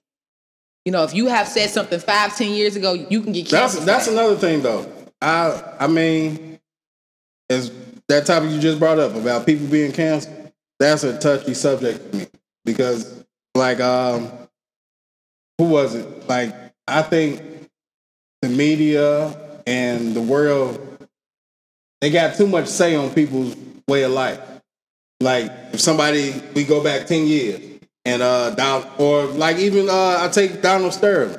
You know, if you have said something five, ten years ago, you can get That's canceled. that's for that. another thing though. I I mean, is that topic you just brought up about people being canceled. That's a touchy subject for me because, like, um, who was it? Like, I think the media and the world they got too much say on people's way of life. Like, if somebody we go back ten years and uh, down or like even uh, I take Donald Sterling.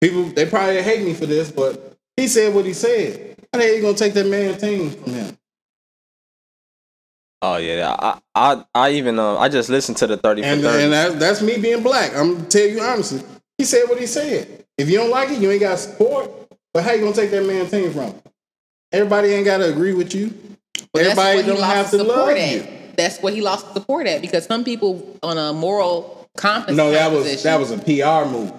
People they probably hate me for this, but he said what he said. How the hell you gonna take that man team from him? Oh yeah. I I I even uh, I just listened to the thirty And and that, that's me being black. I'm gonna tell you honestly. He said what he said. If you don't like it, you ain't got support. But how you gonna take that man team from? Everybody ain't gotta agree with you. But Everybody what he don't have to support love at. you. That's what he lost support at because some people on a moral compass. No, that was position- that was a PR move.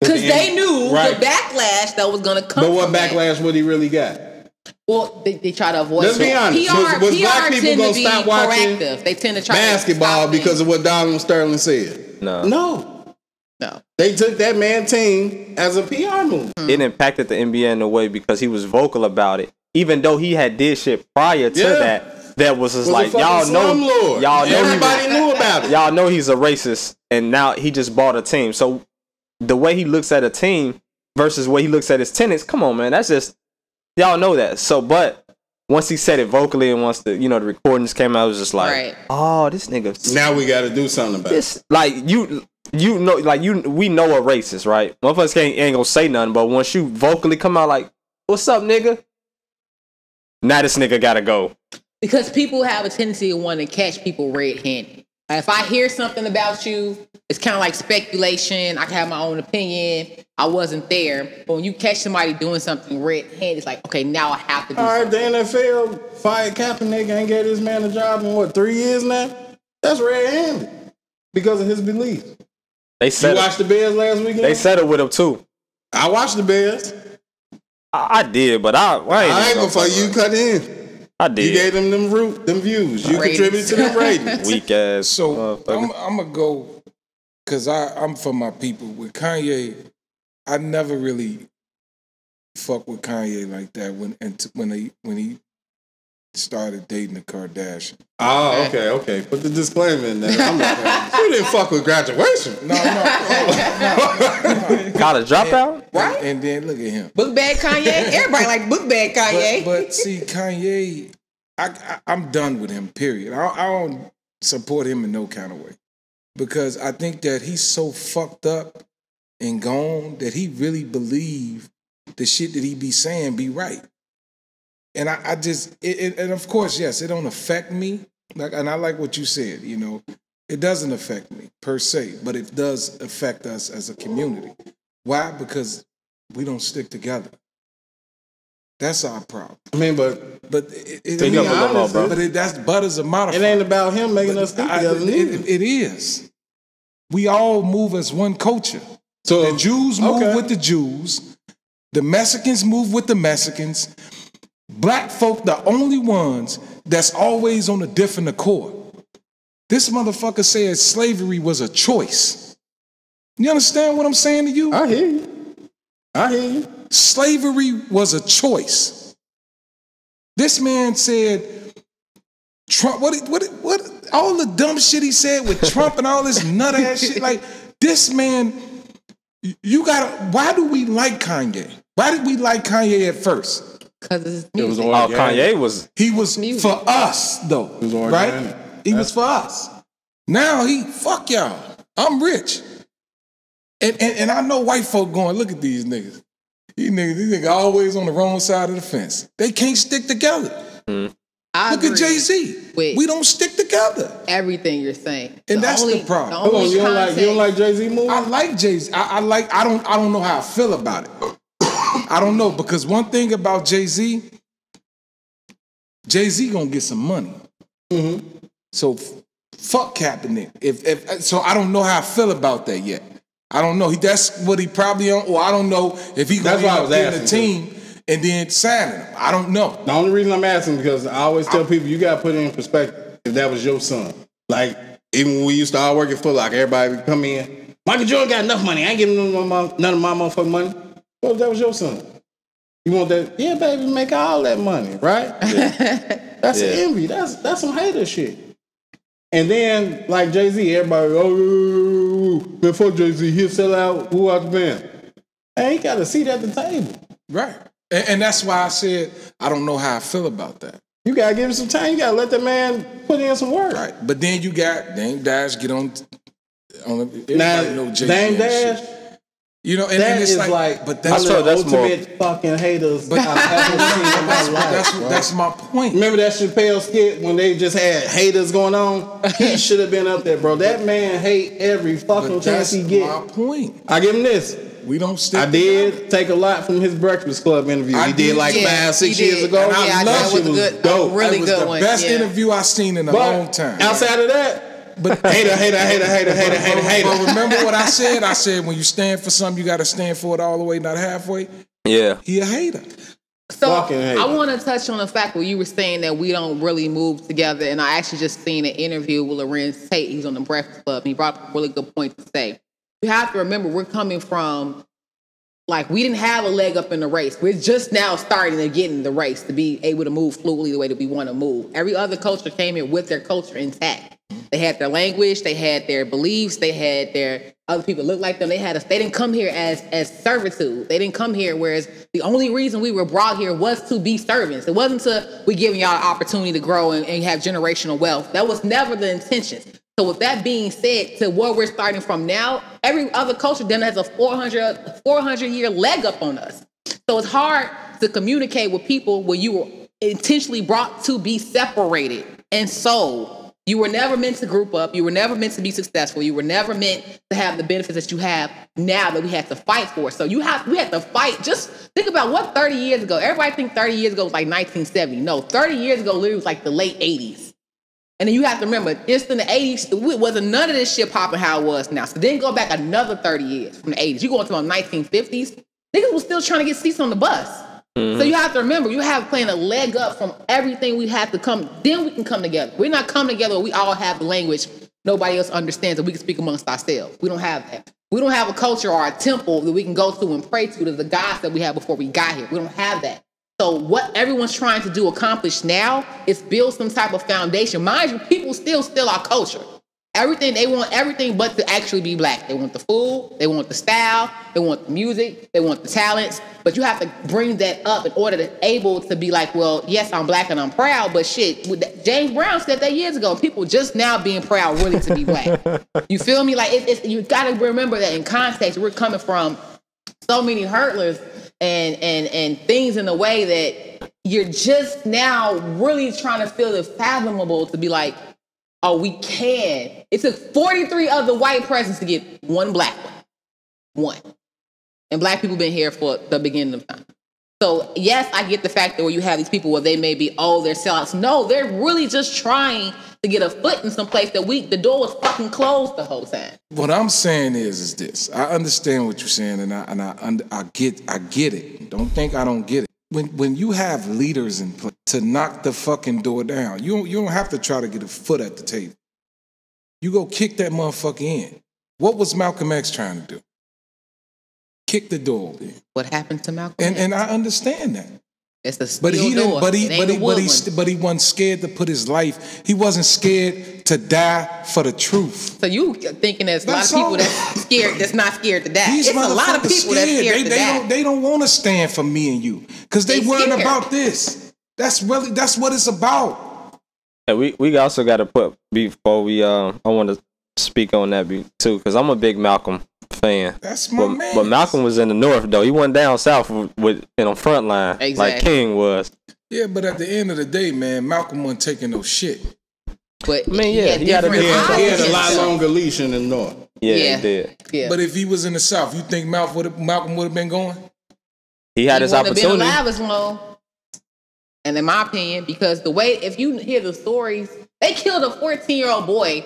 because they knew Right. the backlash that was going to come. But what from that. backlash would he really got? Well, they, they try to avoid. Let's be honest. PR, Was- was PR black people gonna to be stop watching. They tend to try Basketball to because of what Donald Sterling said. no. No. no. They took that man team as a PR move. It impacted the NBA in a way because he was vocal about it. Even though he had did shit prior to Yeah. that, that was just Was a like fucking y'all know, slumlord. y'all know, he Everybody was- knew about it. y'all know he's a racist, and now he just bought a team. So the way he looks at a team versus the way he looks at his tenants, come on, man, that's just y'all know that. So, but once he said it vocally, and once the you know the recordings came out, it was just like, Right. oh, this nigga, Now we got to do something about it. this like you. You know, like you, we know a racist, right? Motherfuckers can't ain't gonna say nothing, but once you vocally come out like, "What's up, nigga?" Now this nigga gotta go. because people have a tendency to want to catch people red-handed. If I hear something about you, it's kind of like speculation. I can have my own opinion. I wasn't there. But when you catch somebody doing something red-handed, it's like, okay, now I have to do All right, something. the NFL fired Kaepernick and gave this man a job in what three years now? That's red-handed because of his beliefs. They said You said watched the Bears last weekend? they settled with him too. I watched the Bears. I, I did, but I, I ain't, I ain't gonna before fuck you cut in. I did. You gave them them root them views. You Ratings. contributed to them ratings. Weak ass. So I'm, I'm gonna go because I'm from my people. With Kanye, I never really fuck with Kanye like that when and t- when he when he started dating the Kardashian. Oh, okay, okay. Put the disclaimer in there. I'm like, you didn't fuck with graduation. No, no, Got a dropout? Right? And then look at him. Book bag Kanye. Everybody like book bag Kanye. But, but see, Kanye, I, I I'm done with him. Period. I, I don't support him in no kind of way because I think that he's so fucked up and gone that he really believe the shit that he be saying be right. And I, I just it, it, and of course, yes, it don't affect me. Like, and I like what you said. You know, it doesn't affect me per se, but it does affect us as a community. Why? Because we don't stick together. That's our problem. I mean, but But it, it, Speak it- up a little bro. But it, that's but is a modifier. it ain't about him making us stick I- together. it- it- it is. we all move as one culture. So The Jews move okay. with the Jews. The Mexicans move with the Mexicans. Black folk, the only ones that's always on a different accord. This motherfucker said slavery was a choice. You understand what I'm saying to you? I hear you. I hear you. Slavery was a choice. This man said, Trump, what, what, what, all the dumb shit he said with Trump and all this nut ass shit. Like, this man, you gotta, why do we like Kanye? Why did we like Kanye at first? Because it's It was music. Oh. Kanye was He was Music. for us, though, was right? organic. He was for us. Now he, fuck y'all. I'm rich. And, and, and I know white folk going, look at these niggas. These niggas, these niggas always on the wrong side of the fence. They can't stick together. Hmm. I Look at Jay Z. We don't stick together. everything you're saying. And that's the problem. The Hold on, you don't like you don't like Jay Z movie? I like Jay Z. I, I like. I don't. I don't know how I feel about it. I don't know because one thing about Jay Z, Jay Z gonna get some money. Mm-hmm. So f- fuck Kaepernick. If if so, I don't know how I feel about that yet. I don't know. He that's what he probably on. Or I don't know if he gonna That's why I end was up getting a asking, team and then signing him. I don't know. The only reason I'm asking because I always tell people you gotta put it in perspective. If that was your son, like even when we used to all work at Foot Locker, everybody would come in. Michael Jordan got enough money. I ain't giving him none of my motherfucking money. Well, if that was your son. You want that? Yeah, baby, make all that money, right? Yeah. That's Yeah. envy. That's that's some hater shit. And then like Jay Z, everybody, oh, man, fuck Jay Z. He'll sell out. Who out the band? He got a seat at the table. Right. And, and that's why I said I don't know how I feel about that. You gotta give him some time. You gotta let that man put in some work. Right. But then you got Dame Dash get on on everybody Now, know Jay Dame and shit. Dash, You know, and, that and it's is like, like, but I that's sure know that's more- ultimate fucking haters But- I've ever seen in my that's, life. that's, bro. that's my point. Remember that Chappelle skit when they just had haters going on? He should have been up there, bro. That man hate every fucking But chance he get. That's my point. I give him this. We don't stick. I together. did take a lot from his Breakfast Club interview. I he did, did like yeah, five, six years ago. And I yeah, love that it. was was good. dope. Really That was good the one, best yeah. interview I've seen in a But long time. outside of that, But hater, hater, hater, hater, hater, hater, hater. But remember what I said? I said when you stand for something, you got to stand for it all the way, not halfway. yeah. He a hater. So Fucking hate I want to touch on the fact where you were saying that we don't really move together, and I actually just seen an interview with Larenz Tate. He's on the Breakfast Club, and he brought up a really good point to say. You have to remember we're coming from like we didn't have a leg up in the race. We're just now starting to get in the race to be able to move fluidly the way that we want to move. Every other culture came here with their culture intact. They had their language, they had their beliefs, they had their other people look like them. They had us. They didn't come here as as servitude. They didn't come here. Whereas the only reason we were brought here was to be servants. It wasn't to we giving y'all an opportunity to grow and, and have generational wealth. That was never the intention. So with that being said, to where we're starting from now, every other culture then has a 400, 400 year leg up on us. So it's hard to communicate with people when you were intentionally brought to be separated and sold. You were never meant to group up. You were never meant to be successful. You were never meant to have the benefits that you have now that we have to fight for. So you have we had to fight. Just think about what 30 years ago. Everybody think 30 years ago was like 1970. No, 30 years ago literally was like the late 80s. And then you have to remember, just in the 80s, it wasn't none of this shit popping how it was now. So then go back another 30 years from the 80s. You go into the 1950s, niggas was still trying to get seats on the bus. So you have to remember, you have playing a leg up from everything we have to come. Then we can come together. We're not coming together. We all have the language nobody else understands, and we can speak amongst ourselves. We don't have that. We don't have a culture or a temple that we can go to and pray to to the gods that we had before we got here. We don't have that. So what everyone's trying to do accomplish now is build some type of foundation. Mind you, people still steal our culture. Everything they want, everything but to actually be black. They want the food, they want the style, they want the music, they want the talents. But you have to bring that up in order to able to be like, well, yes, I'm black and I'm proud, but shit, that- James Brown said that years ago. People just now being proud really to be black. you feel me? Like it, it's, you got to remember that in context, we're coming from so many hurtlers and and and things in a way that you're just now really trying to feel it fathomable to be like, oh, we can. It took 43 other white presidents to get one black one. One. And black people been here for the beginning of time. So yes, I get the fact that where you have these people where they may be, oh, they're sellouts. No, they're really just trying to get a foot in some place that we the door was fucking closed the whole time. What I'm saying is, is this. I understand what you're saying, and I and I I get I get it. Don't think I don't get it. When when you have leaders in place to knock the fucking door down, you don't, you don't have to try to get a foot at the table. You go kick that motherfucker in. What was Malcolm X trying to do? Kick the door in. What happened to Malcolm? And X? and I understand that. It's the But he didn't. door. But he. But he. But he. st- But he wasn't scared to put his life. He wasn't scared to die for the truth. So you thinking there's a lot of people all. that's scared, that's not scared to die. These it's a lot of motherfuckers people that's scared. scared They, to they die. don't. They don't want to stand for me and you because they, They worried scared. about this. That's really. That's what it's about. And we we also got to put before we uh I want to speak on that too because I'm a big Malcolm fan. That's my But, man. but Malcolm was in the north though. He went down south with, with in the front line like King was. Yeah, but at the end of the day, man, Malcolm wasn't taking no shit. But I mean, yeah, he had a different He had, he had a lot longer leash in the north. Yeah, Yeah. he did. Yeah. But if he was in the South, you think Malcolm would have, Malcolm would have been going? He had he his wouldn't have been opportunity. alive as long. And in my opinion, because the way if you hear the stories, they killed a 14 year old boy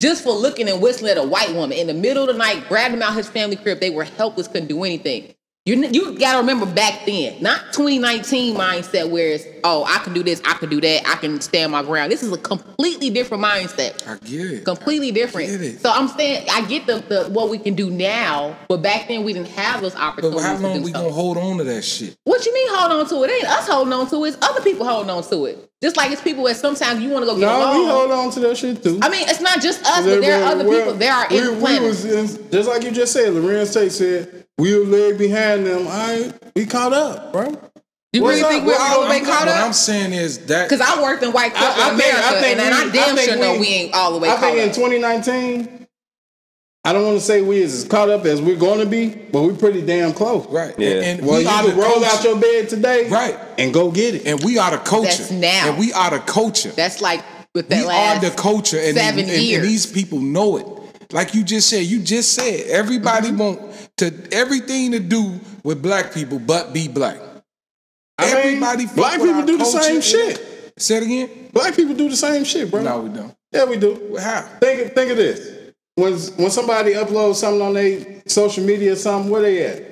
just for looking and whistling at a white woman in the middle of the night, grabbed him out his family crib. They were helpless, couldn't do anything. You, you gotta remember back then, not 2019 mindset where it's, oh, I can do this, I can do that, I can stand my ground. This is a completely different mindset. I get it. completely different. get it. So I'm saying I get the, the what we can do now, but back then we didn't have those opportunities. But how to long we so. gonna hold on to that shit? What you mean hold on to it? It ain't us holding on to it. It's other people holding on to it. Just like it's people that sometimes you want to go get No, along. we hold on to that shit too. I mean, it's not just us, but there are other Well, people. There are we, in we was in, just like you just said. Larenz Tate said we were leg behind them. I we caught up, bro. you what's really up? think we're all the way what- caught what I'm saying is that Because I worked in white I- I corporate think- I think and, and we- I damn I think sure know we- we ain't all the way I caught think in 2019, I don't want to say we as caught up as we're going to be, but we're pretty damn close. right. Yeah. And, and Well, we you are can roll culture. out your bed today, Right. and go get it. and we are the culture. That's now. And we are the culture. That's like with that we last are the culture, and, seven and, and these people know it. Like you just said, you just said everybody Mm-hmm. want to everything to do with black people, but be black. I Everybody, fuck black people do the same shit. Say it again. Black people do the same shit, bro. No, we don't. Yeah, we do. How? Think think of this. When when somebody uploads something on their social media or something, where they at?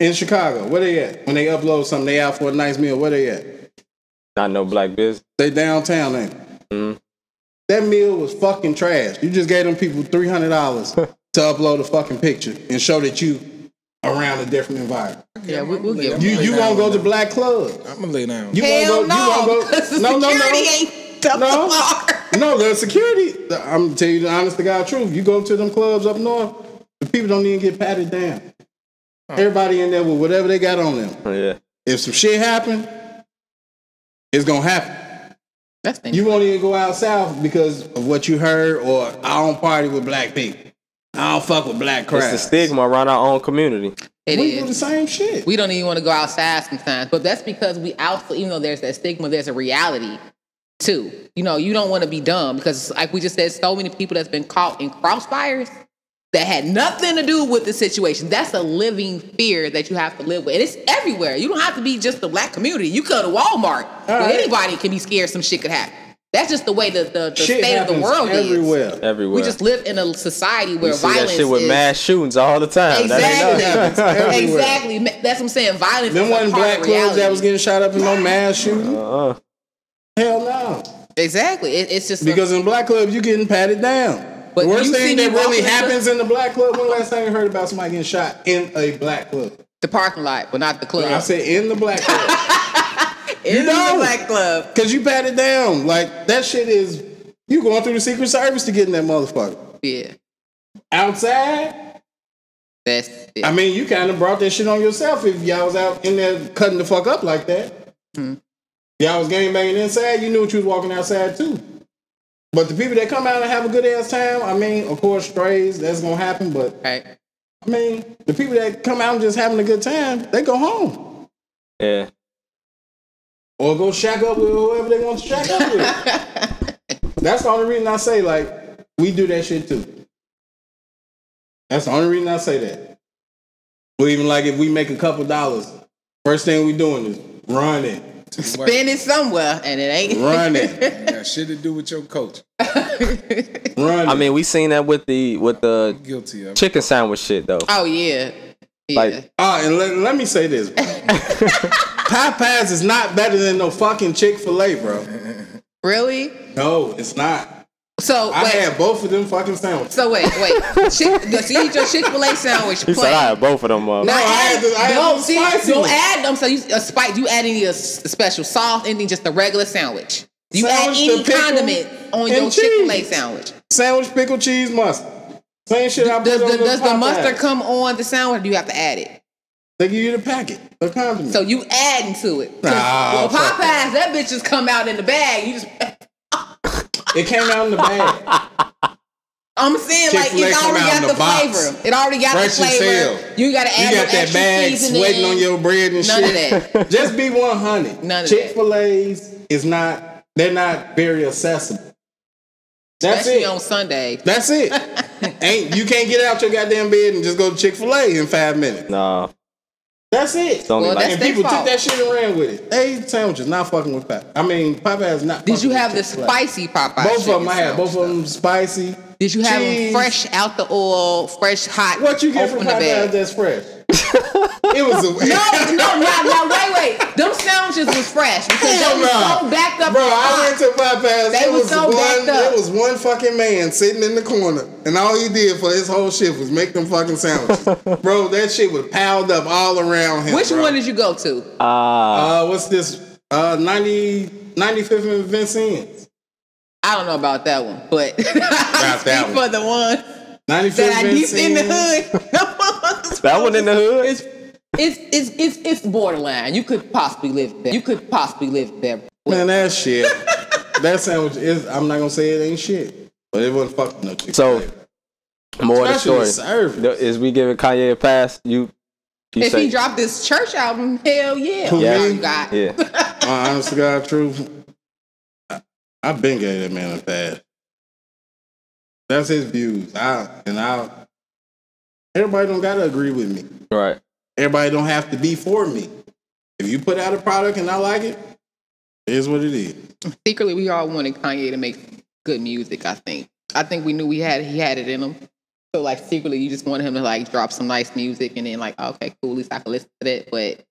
In Chicago, where they at? When they upload something, they out for a nice meal, where they at? Not no black business. They downtown ain't. it? That meal was fucking trash. You just gave them people three hundred dollars to upload a fucking picture and show that you around a different environment. Yeah, we, we'll give You them. you won't go to black clubs. I'm gonna lay down. You Hell won't go. no, you won't go. because no, no, no. security ain't No. No, the security. I'm gonna tell you the honest to God truth. You go to them clubs up north, the people don't even get patted down. Everybody in there with whatever they got on them. Yeah. If some shit happen, it's gonna happen. That's the You won't even go out south because of what you heard, or I don't party with black people. I don't fuck with black crap. It's the stigma around our own community. It we is. do the same shit. we don't even want to go outside sometimes. But that's because we also, even though there's that stigma, there's a reality too. You know, you don't want to be dumb because, like we just said, so many people that's been caught in crossfires that had nothing to do with the situation. That's a living fear that you have to live with, and it's everywhere. You don't have to be just the black community. You go to Walmart, right. anybody can be scared some shit could happen. That's just the way the the, the state of the happens world is. everywhere. Everywhere. We just live in a society where we see violence that shit with is mass shootings all the time. That Exactly. ain't exactly. That's what I'm saying. Violence Them is a wasn't black of clubs that was getting shot up in no mass shooting. uh, Hell no. exactly. It, it's just Because in black clubs, you're getting patted down. But the worst you thing that really happens in the black club, when the last time you heard about somebody getting shot in a black club? the parking lot, but not the club. I said in the black club. in the don't. black club. Because you patted down. Like, that shit is, you going through the Secret Service to get in that motherfucker. Yeah, Outside, that's it. I mean, you kind of brought that shit on yourself if y'all was out in there cutting the fuck up like that. Hmm. Y'all was game banging inside, you knew what you was walking outside too. But the people that come out and have a good ass time, I mean, of course, strays, that's gonna happen, but right. I mean, the people that come out and just having a good time, they go home. yeah. Or go shack up with whoever they want to shack up with. That's the only reason I say, like, we do that shit too. That's the only reason I say that. Or even like if we make a couple dollars, First thing we doing is running, Spend it somewhere, and it ain't. running, Ain't got shit to do with your coach. running. I mean, we seen that with the with the Guilty of. chicken sandwich shit though. Oh yeah, yeah. Like- Ah, and let, let me say this. Popeyes is not better than no fucking Chick Fil A, bro. really? No, it's not. So I wait. had both of them fucking sandwiches. So wait, wait. Chick, so you eat your Chick Fil A sandwich. He plain. said I had both of them. Uh, Not I had the- I had don't, the see. Don't add them. So you a spice. You add any a s- special sauce, anything, just a regular sandwich. Do you Sandwich, add any condiment on your Chick Fil A sandwich? Sandwich, pickle, cheese, mustard. Same shit I put Does on the, does the Popeyes. mustard come on the sandwich? Or do you have to add it? They give you the packet, the condiment. So you adding to it. Nah, well, fuck Popeyes, that bitch just come out in the bag. You just. It came out in the bag. I'm saying like Chick-fil-A it's come already got the the flavor. It already got Fresh the flavor. You got to You add got your that extra bag seasoning. sweating on your bread and None of shit. that. Just be 100. None of Chick Fil A's is not. They're not very accessible. That's Especially it. on Sunday. That's it. Ain't you can't get out your goddamn bed and just go to Chick Fil A in five minutes. nah, That's it. it's only Well, like that's and their people took that shit and ran with it. They sandwiches not fucking with Popeye. I mean, Popeye is not. Did you have the Chick-fil-A. spicy Popeye? Both of them I had. Both of them spicy. Did you have cheese. them fresh out the oil, fresh hot? What you get from open Popeyes bag? that's fresh? it was a No, no, no, no, wait, wait. Them sandwiches was fresh because Hell they was nah. so backed up. Bro, I box. went to Popeyes. They it was was so one. backed up. It was one fucking man sitting in the corner, and all he did for his whole shift was make them fucking sandwiches. bro, that shit was piled up all around him. Which bro. one did you go to? ah, Uh, what's this? Uh, 90, 95th and Vincennes. I don't know about that one, but I that one. for the one 95th that I deep in the hood. that one in the hood. It's it's it's it's it's borderline. You could possibly live there. You could possibly live there. Man, that shit. that sandwich is. I'm not gonna say it ain't shit, but it wasn't fucking no chicken. So, More of the Especially story the service. is we giving Kanye a pass. You, you If say, he dropped this church album, hell yeah. Who, Yeah. You got yeah, My honest to God truth, I, I've been gave that man a pass. That's his views. I and I. Everybody don't gotta agree with me. right. Everybody don't have to be for me. If you put out a product and I like it, it is what it is. secretly we all wanted Kanye to make good music. I think. I think we knew we had he had it in him. So like secretly, you just wanted him to like drop some nice music, and then like okay, cool, at least I can listen to that. But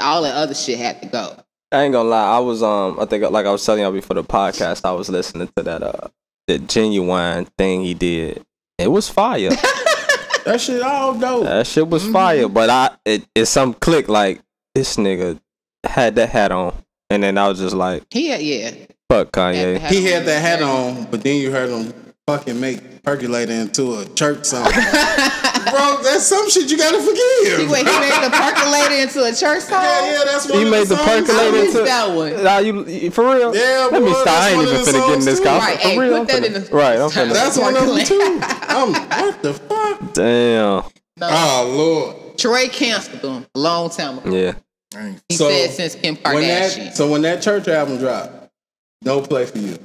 all that other shit had to go. I ain't gonna lie. I was um. I think like I was telling y'all before the podcast. I was listening to that uh the genuine thing he did. It was fire. That shit all dope. that shit was Mm-hmm. fire. But I it it's some click like this nigga had that hat on, and then I was just like, He had, yeah. fuck had the Kanye. He had that hat on, but then you heard him fucking make percolator into a church song. Bro, that's some shit you gotta forgive. He, wait, he made the percolator into a church song. yeah, yeah, that's one He of made the songs. I percolator missed into. that one. Nah, you, you- for real? Yeah, Let me boy, stop. I that's ain't even the finna get in this too. car. Right, For hey, real, put I'm that in the- right. I'm finna. That's one of them Percolate. too. I'm, what the fuck? Damn. Oh Lord. Trey canceled him a long time ago. Yeah. He So, said since Kim When Kardashian. that, so when that church album dropped, no play for you.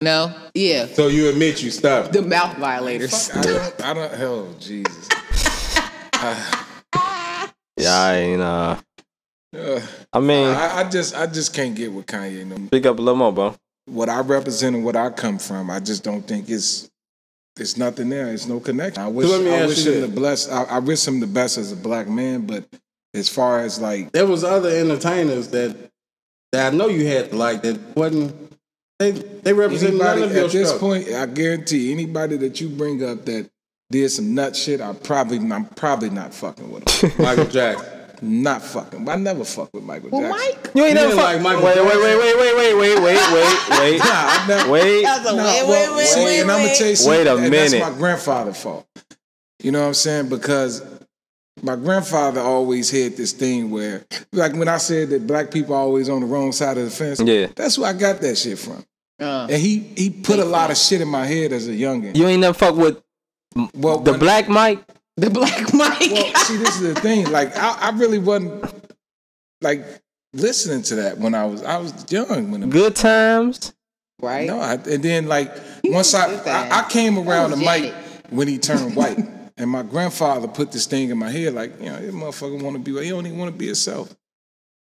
No, yeah, So you admit you stopped. the mouth violators. I don't, I don't, hell, Jesus. Yeah, I ain't. Uh, Uh, I mean, I, I just, I just can't get with Kanye. No more. speak up a little more, bro. What I represent and what I come from, I just don't think it's, it's nothing there. It's no connection. I wish, let me I wish him the bless. I, I wish him the best as a black man, but as far as like, There was other entertainers that that I know you had to like that wasn't they they represent anybody, none of your At this struggle. point, I guarantee anybody that you bring up that did some nut shit, I probably I'm probably not fucking with them. Michael Jackson. Not fucking. I never fuck with Michael well, Jackson. Mike, you ain't never fuck. Like Michael wait, Jackson. wait, wait, wait, wait, wait, wait, wait, wait. nah, I never. Wait. Nah, wait, well, wait, wait, see, wait, and I'm gonna tell you something. Wait a minute. That's my grandfather' fault. You know what I'm saying? Because my grandfather always had this thing where, like when I said that black people are always on the wrong side of the fence. Yeah. that's where I got that shit from. Uh, And he he put a lot of shit in my head as a youngin. You ain't never fuck with Well, the black Mike. the Black Mike. Well, see, this is the thing. Like, I, I really wasn't like listening to that when I was I was young when it Good times. right? No, I, and then like once I. I I came around the was mic when he turned white, and my grandfather put this thing in my head like you know this motherfucker want to be he don't even want to be himself.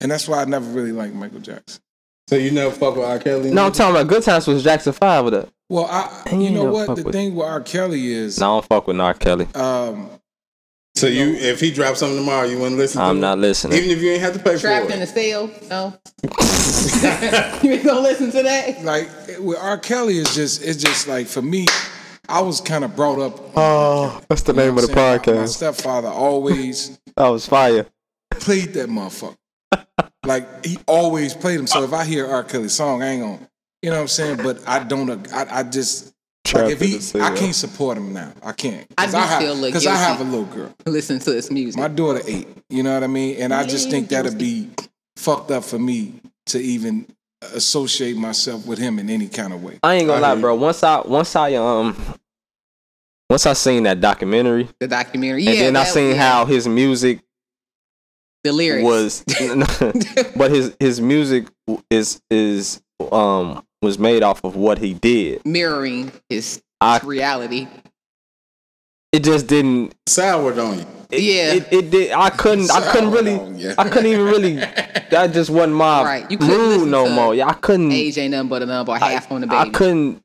and that's why I never really liked Michael Jackson. So you never fuck with R. Kelly? No, I'm talking about Good Times was Jackson Five with it. Well, I, Ain't you know what the with- thing with R. Kelly is, No, I don't fuck with R. Kelly. um, So you, if he drops something tomorrow, you wouldn't listen. to I'm it? not listening. Even if you ain't have to pay Trapped for in it. the cell? No. you ain't gonna listen to that? like with R. Kelly is just it's just like for me, I was kind of brought up. Oh, that's the you name of the what saying? My- My podcast. stepfather always That was fire. played that motherfucker. like he always played him. So if I hear R. Kelly song, I ain't gonna, you know what I'm saying. But I don't. I, I just like if he, the cell. I can't support him now. I can't. I, do have, still look because I have a little girl. Listen to his music. My daughter eight. You know what I mean? And I just think that'd be fucked up for me to even associate myself with him in any kind of way. I ain't gonna I lie, bro. Once I once I um once I seen that documentary, the documentary. Yeah. and then I that- seen yeah. how his music the lyrics was, but his his music is is um was made off of what he did. mirroring his I reality. it just didn't. Soured on you. It, Yeah. it, it did. I couldn't. I couldn't really. on ya. I couldn't even really. That just wasn't my Right. You couldn't mood no to more. Yeah, I couldn't. Age ain't nothing but a number, or half on the baby. I couldn't.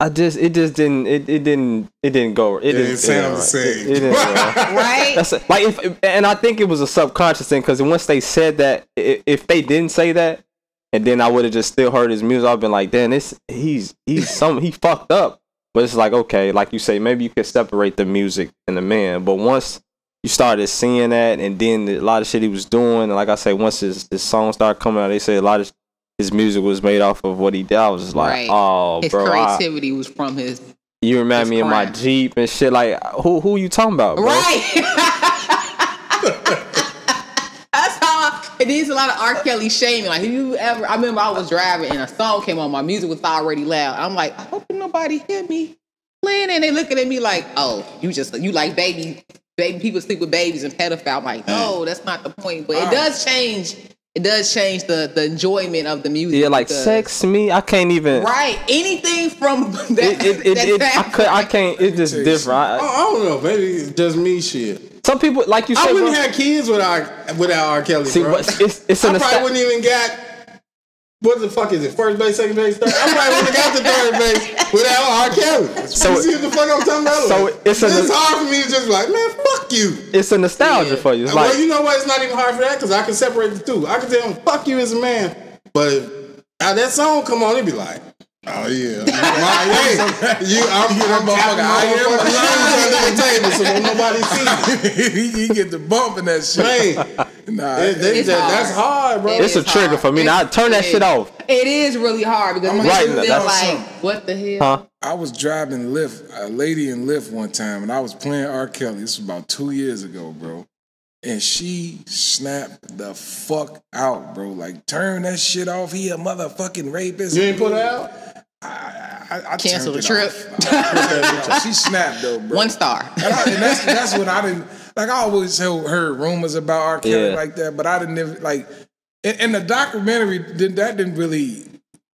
I just it just didn't it, it didn't it didn't go it, didn't didn't sound the right. same. It, it didn't go right. right? That's it. like if and I think it was a subconscious thing because once they said that if they didn't say that and then I would have just still heard his music I've been like damn this he's he's some he fucked up but it's like okay like you say maybe you could separate the music and the man but once you started seeing that and then a lot of shit he was doing and like I say once his, his song started coming out they said a lot of his music was made off of what he did I was just like Right. oh his bro I- creativity was from his you remind His me of my. Jeep and shit. Like, who who you talking about, bro? right. That's how. I, it is a lot of R. Kelly shaming. Like, if you ever, I remember I was driving and a song came on. My music was already loud. I'm like, I hope nobody hear me playing. And they looking at me like, oh, you just you like baby, baby people sleep with babies and pedophile. I'm like, no, that's not the point. But it does change. It does change the the enjoyment of the music. Yeah, like because- sex me. I can't even. Right. Anything from that. It, it, it, that it, I could. I can't. It's just different. I, I, I don't know. Maybe it's just me shit. some people, like you said, I wouldn't bro, have kids without without R. Kelly, see, bro. it's it's I probably esta- wouldn't even got. What the fuck is it? First base, second base, third. I probably wouldn't have got to third base without R. Kelly. So- you see what the fuck I'm talking about? so it's a- it's hard for me to just be like, man, fuck you. it's a nostalgia Yeah. for you. It's well, like you know what? It's not even hard for that because I can separate the two. I can tell him, fuck you as a man. But how that song come on, it'd be like, oh yeah. My, hey, you, I'm, I'm, motherfucker, I am I'm under the table so won't nobody see me. he, he get the bump in that shit. Man, Nah, it- they- It's that- that's hard. hard, bro. It it's a is trigger hard. for me. Now It's- turn that shit off. It is really hard because it I'm right feel that's- like, what the hell? Huh? I was driving Lyft, a lady in Lyft one time, and I was playing R. Kelly. This was about two years ago, bro. And she snapped the fuck out, bro. Like, turn that shit off. He a motherfucking rapist. You ain't put it out? I, I Cancel turned the trip. off. I put that bitch off. She snapped though, bro. One star. And, I, and that's that's what I didn't like. I always heard, heard rumors about R. Kelly Yeah. like that, but I didn't ever, like. And, and the documentary did that didn't really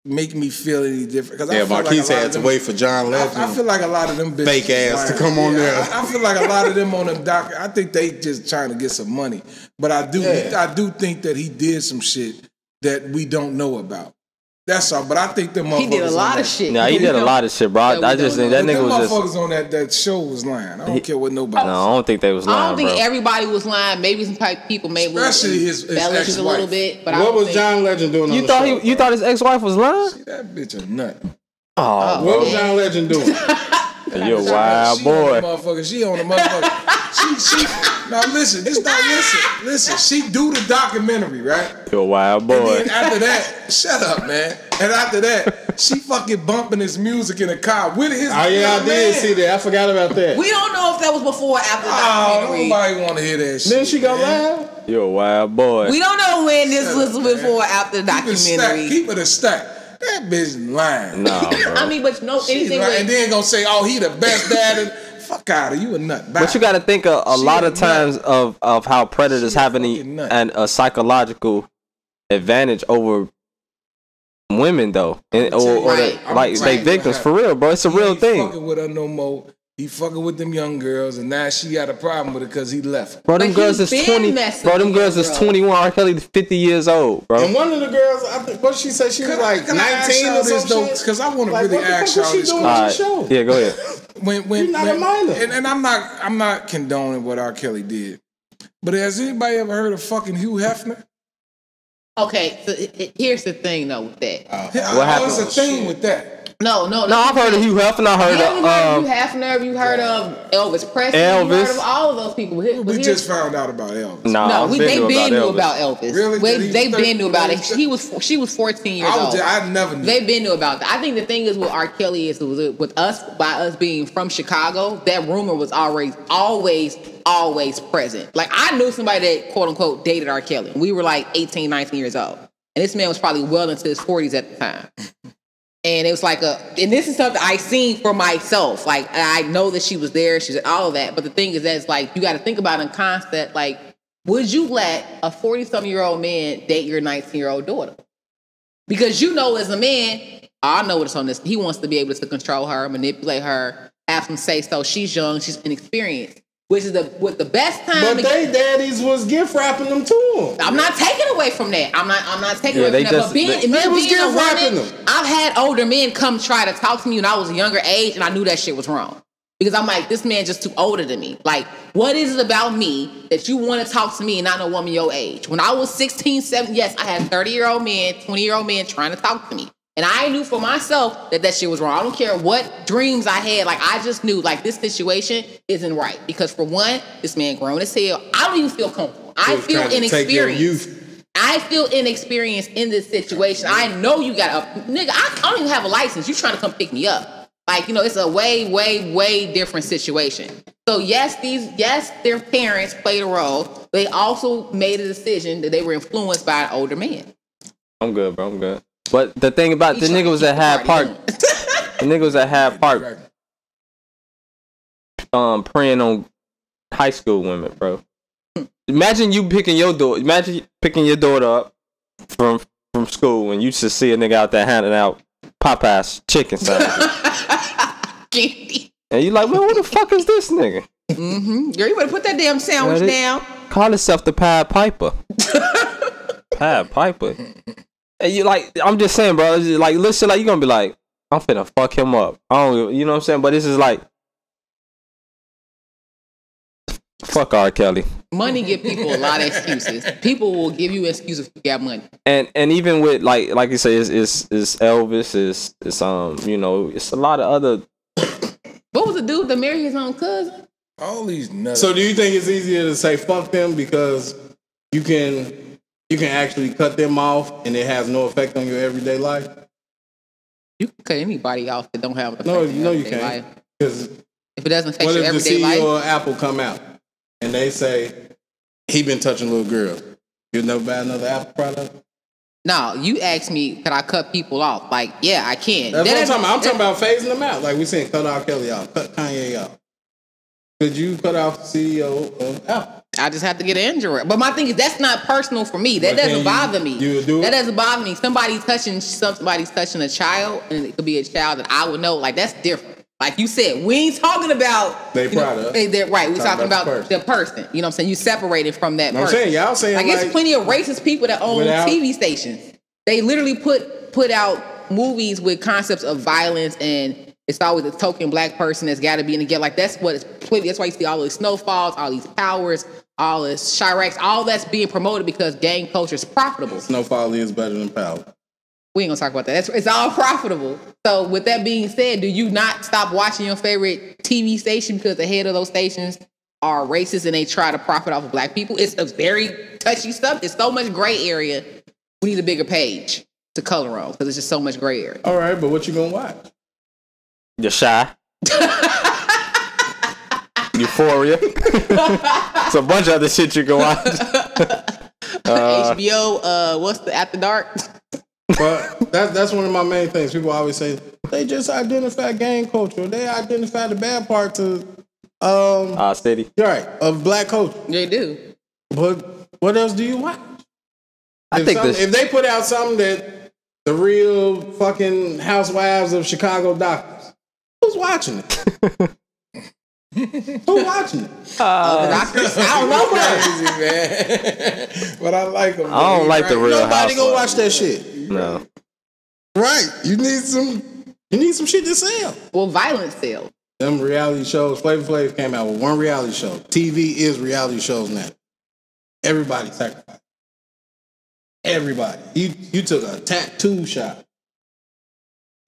make me feel any different because Yeah, Marquise like had of to them- wait for John Legend. I, I feel like a lot of them bitches Fake ass to come on yeah, there. I, I feel like a lot of them on them doc. I think they just trying to get some money, but I do Yeah. I do think that he did some shit that we don't know about. That's all. But I think them He did a lot of that- shit. Nah, he did a lot of shit, bro. that I, I just think that nigga them was just. motherfuckers on that that show was lying. I don't care what nobody. No, I don't think they was lying. I don't think bro. everybody was lying. Maybe some type people may Especially his- his embellish it a little ex-wife. bit. But what don't was think, John Legend doing on You the thought show, he, you thought his ex wife was lying? That bitch a nut. Oh, oh What was John Legend doing? you're a wild she On boy. the motherfucker. She on the motherfucker. She she. Now listen. Just not listen. Listen. She do the documentary right. You're a wild And boy. then after that, shut up, man. And after that, she fucking bumping his music in the car with his. Oh yeah, I did man. see that. I forgot about that. We don't know if that was before or after the Oh, documentary. nobody want to hear that shit. Then she go man. live. You're a wild boy. we don't know when this Shut was up, before or after the Keep it stacked. documentary. Keep it a stack. That bitch lying. Nah, bro. I mean, but no, She's anything lying. with And then gonna say, "Oh, he the best dad." And, Fuck out of you a nut. Bye. But you got to think a, a lot of times of, of how predators have an, fucking nut. an a psychological advantage over women though, and, or, you or the, like tell they victims for real, bro. It's a He real thing. Fucking with her no more. He fucking with them young girls, and now she got a problem with it because he left. Bro, them But girls is twenty. Bro, them girls is twenty one. R. Kelly fifty years old, bro. And one of the girls, I think, what she said, She was like Can I ask 19 y'all or this, though? Because I want to Like, really what the ask fuck was y'all this question. All right. show. Yeah, go ahead. when when, You're not a when- minor. And, and I'm not I'm not condoning what R. Kelly did. But has anybody ever heard of fucking Hugh Hefner? Okay, so it, it- here's the thing though with that. what happened? What's the thing with that? No, no, No, I've heard of Hugh Hefner. I heard You of heard um, of Hugh Hefner? You heard of Elvis Presley? You Elvis. heard of all of those people? Here- We here's- just found out about Elvis. Nah, No, I've we, been they knew been knew about Elvis. Really? They, Did he they been knew about it. thirty- She was she was 14 years I, was, old. I never knew. They been knew about that. I think the thing is with R. Kelly is with with us by us being from Chicago, that rumor was always always always present. Like I knew somebody that quote unquote dated R. Kelly. We were like 18, 19 years old, and this man was probably well into his 40s at the time. And it was like a, and this is something I seen for myself. Like I know that she was there, she's all of that. But the thing is that it's like you got to think about in concept. Like, would you let a forty-something year old man date your nineteen-year-old daughter? Because you know, as a man, I know what's on this. He wants to be able to control her, manipulate her, have some say. So she's young, she's inexperienced, which is the what the best time. But to they daddies was gift wrapping them to him. I'm not taking away from that. I'm not. I'm not taking Yeah, away they from that. just- but being, they- me They was being a gift wrapping woman, them. I've had older men come try to talk to me when I was a younger age, and I knew that shit was wrong. Because I'm like, this man just too older than me. Like, what is it about me that you want to talk to me and not a woman your age? When I was 16, 17, yes, I had 30 year old men, 20 year old men trying to talk to me. And I knew for myself that that shit was wrong. I don't care what dreams I had. Like, I just knew, like, this situation isn't right. Because for one, this man grown as hell. I don't even feel comfortable. I feel trying to take your inexperienced. I feel inexperienced in this situation. I know you got a nigga. I, I don't even have a license. You trying to come pick me up? Like you know, it's a way, way, way different situation. So yes, these yes, their parents played a role. They also made a decision that they were influenced by an older man. I'm good, bro. I'm good. But the thing about He the trying nigga to was keep at the Hyde Park. The nigga was at Hyde Park, um, preying on high school women, bro. Imagine you picking your daughter. Imagine picking your daughter up from from school, and you just see a nigga out there handing out Popeyes chicken sandwiches, and you like, man, what the fuck is this nigga? Mm-hmm. Girl, you better put that damn sandwich down. Call himself the Pied Piper. Pied Piper. And you like, I'm just saying, bro. It's just like, listen, like you're gonna be like, I'm finna fuck him up. I don't, you know what I'm saying? But this is like, fuck R. Kelly. Money give people a lot of excuses. People will give you excuses if you got money. And and even with like like you say, it's it's, it's Elvis, it's it's um you know it's a lot of other. What was the dude that married his own cousin? All these nuts. So do you think it's easier to say fuck them because you can you can actually cut them off and it has no effect on your everyday life? You can cut anybody off that don't have. an No, no, your you can't. life. Because If it doesn't affect what your if the everyday life, CEO of Apple come out and they say he been touching little girls? You never buy another Apple product? No, you asked me, could I cut people off? Like, yeah, I can. That's That what I'm talking about. I'm talking about phasing them out. Like we saying, cut R. Kelly off, cut Kanye off. Could you cut off the CEO of Apple? I just have to get an injury. But my thing is, that's not personal for me. That But doesn't bother me. you do? That doesn't bother me. Somebody touching somebody's touching a child, and it could be a child that I would know. Like that's different. Like you said, we ain't talking about They you know, product. they- right. We're Talking talking about about, the the person. You know what I'm saying? You separated from that I'm person. saying, y'all saying like, like, it's plenty of racist people that own Without- TV stations. They literally put put out movies with concepts of violence and it's always a token black person that's got to be in the get. Like that's what it's. That's why you see all these snowfalls, all these powers, all this Chiracs, all that's being promoted because gang culture is profitable. Snowfall is better than Power. We ain't gonna talk about that. That's, it's all profitable. So with that being said, do you not stop watching your favorite TV station because the head of those stations are racist and they try to profit off of black people? It's a very touchy stuff. It's so much gray area. We need a bigger page to color on because it's just so much gray area. All right, but what you gonna watch? You're shy. Euphoria. it's a bunch of other shit you can watch. HBO, uh, what's the After Dark? But that's that's one of my main things. People always say they just identify gang culture. They identify the bad parts of um Uh, City. right of black culture. They do. But what else do you watch? I if, think some- this. if they put out something that the real fucking housewives of Chicago doctors, who's watching it? Who watching it? Uh, oh, Doctors, I don't know, bro. Crazy man. but I like them. I don't like the real Nobody gonna watch that shit. No. Right. You need some. You need some shit to sell. Well, violence sales. Them reality shows. Flavor Flav came out with one reality show. TV is reality shows now. Everybody sacrificed. Everybody. You you took a tattoo shot.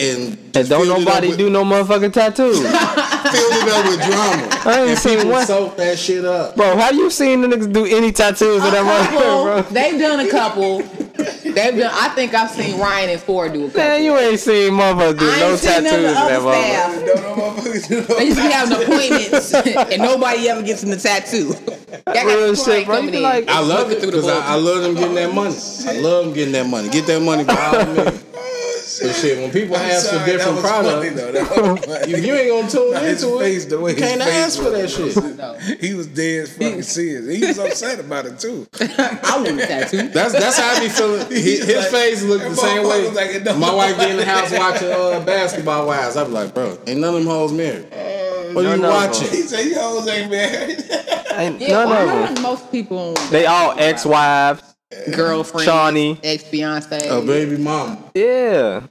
And, And don't filled it up nobody with- do no motherfucking tattoos. filled it up with drama. I ain't and seen one. soak that shit up. Bro, have you seen the niggas do any tattoos in that uh, motherfucker, Couple, bro? they've done a couple. They've done. I think I've seen Ryan and Phor do a couple. Man, you ain't seen motherfuckers do I no ain't seen none tattoos of in the that other motherfucker. Don't no motherfuckers do no- They used to be having appointments, and nobody ever gets in the tattoo. That Real shit, bro. You coming be in. like- I love it through the because I, I love them getting that money. I love them getting that money. Get that money by. But shit, when people I'm ask for different that was funny, products, though. That was funny. if you ain't gonna tune Nah, his into face, it, the way you his can't face ask for that shit. No. He was dead fucking serious. He was upset about it too. I want a tattoo. That's that's how I be feeling. His, his like- face looked the same way. like, it My wife be in the matter. house watching uh, basketball wives. I be like, bro, ain't none of them hoes married. What are you watching? He said, "You hoes ain't married." Ain't Yeah, none why of them. most people They all ex-wives. Girlfriend, Shawnee. ex fiance. A baby mama. Yeah.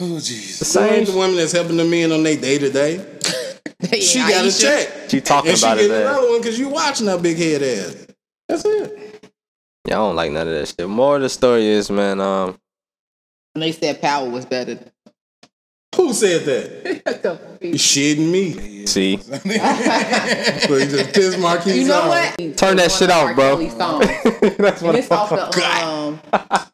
oh The Jesus! Same same. the women that's helping the men on their day to day. She got a check. She talking And she about it getting another one because you watching her big head ass. That's it. Yeah, I don't like none of that shit. More of the story is, man, um, And they said power was better. Who said that? You shitting me. see. But he just pissed Marquise You know off. what? Turn that shit off, bro. Kelly songs. That's And what it's off I'm the um,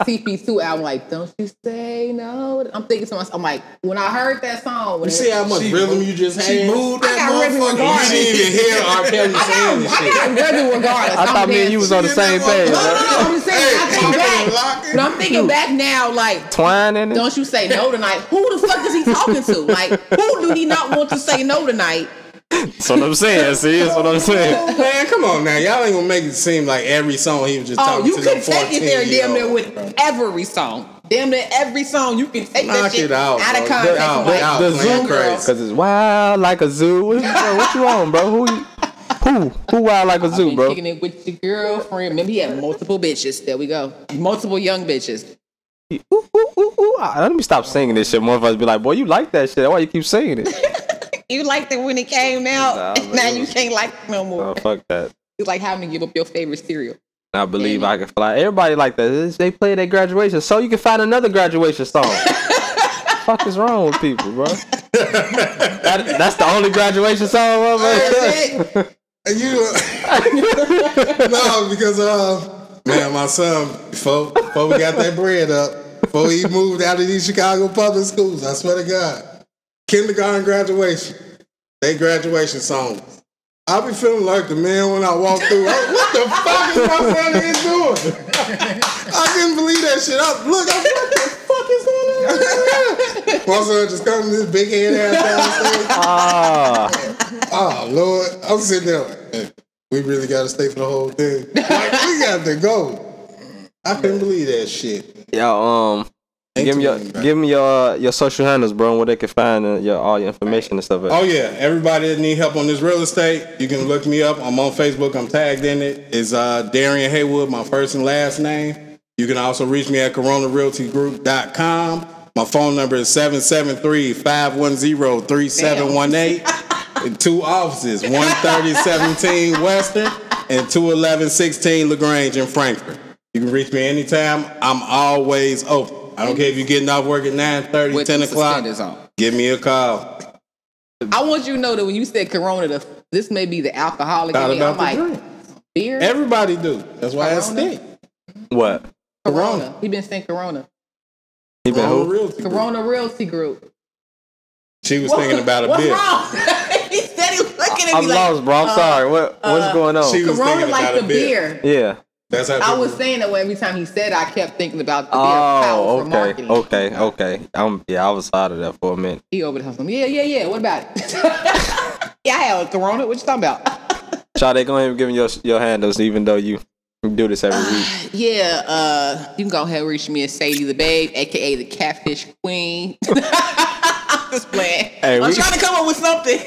CP2 album. Like, don't you say no? I'm thinking to myself, I'm like, when I heard that song, when You see how much She rhythm you just She had? moved that motherfucker. You didn't even hear R. Kelly I saying this got, I got rhythm regardless. I I'm thought me and you was on the same page. No, no, bro. no, I'm just saying, I think Hey, back. But I'm thinking back now, like, Twine in it. don't you say no tonight? Who the fuck is he talking to? Like, who do he not want to say no tonight? That's what I'm saying. See, that's what I'm saying. Man, come on now. Y'all ain't gonna make it seem like every song he was just Oh, talking you to can them take it there damn near with olds. every song. Damn near every song, you can take that Knock shit it out, out of context. Out, like, out, the zoo, crazy. Cause it's wild like a zoo. What, bro, what you on, bro? Who, you, who, who wild like a zoo, been bro? kicking it with your girlfriend. Remember, he had multiple bitches. There we go. Multiple young bitches. Ooh, ooh, ooh, ooh. Ah, Let me stop singing this shit. Motherfuckers be like, boy, you like that shit. Why you keep singing it? You liked it when it came out. Nah, now you can't like it no more. Oh, fuck that. It's like having to give up your favorite cereal. I believe I can fly. Everybody like that. They play their graduation, so you can find another graduation song. fuck is wrong with people, bro? That- that's the only graduation song, motherfucker. And you, no, because uh, man, my son before before we got that bread up, before he moved out of these Chicago public schools, I swear to God, kindergarten graduation, they graduation songs. I be feeling like the man when I walk through. I- what the fuck is my son here doing? I couldn't believe that shit. I look, I, what the fuck is going on? My son just come to this big head ass downstairs. Ah, Oh Lord, I'm sitting there like, hey, we really got to stay for the whole thing. Like, we got to go. I couldn't believe that shit. yo, um, Ain't give me your bro. give me your your social handles, bro, and where they can find uh, your all your information and stuff. Oh yeah, everybody that need help on this real estate, you can look me up. I'm on Facebook. I'm tagged in it. It's uh, Darian Haywood, my first and last name. You can also reach me at coronarealtygroup.com. My phone number is 773-510-3718. In two offices, 13017 Western and 21116 LaGrange in Frankfort. You can reach me anytime. I'm always open. I don't care if you're getting off work at 9:30, With 10 o'clock. Give me a call. I want you to know that when you said Corona, the, this may be the alcoholic Thought in me. I'm about the like, drink. beer? Everybody do. That's why I Corona? stink. What? Corona. He been saying Corona. He been Corona who? Realty Group. Corona Realty Group. She was thinking about a What's beer. wrong? he said he was looking at I'm me like, lost, bro. I'm uh, sorry. What what's uh, going on? She was Corona thinking like about the a beer. beer. yeah. That's how I people- was saying that every time he said, it, I kept thinking about the beer Oh, power for okay, marketing. okay, okay. I'm yeah. I was out of that for a minute. He over the house. Yeah, yeah, yeah. What about it? yeah, I have a Corona. What you talking about? Shade, go ahead and give me your your handles, even though you do this every week. yeah, uh, you can go ahead and reach me as Sadie the Babe, aka the Catfish Queen. I'm just playing. Hey, I'm we- trying to come up with something.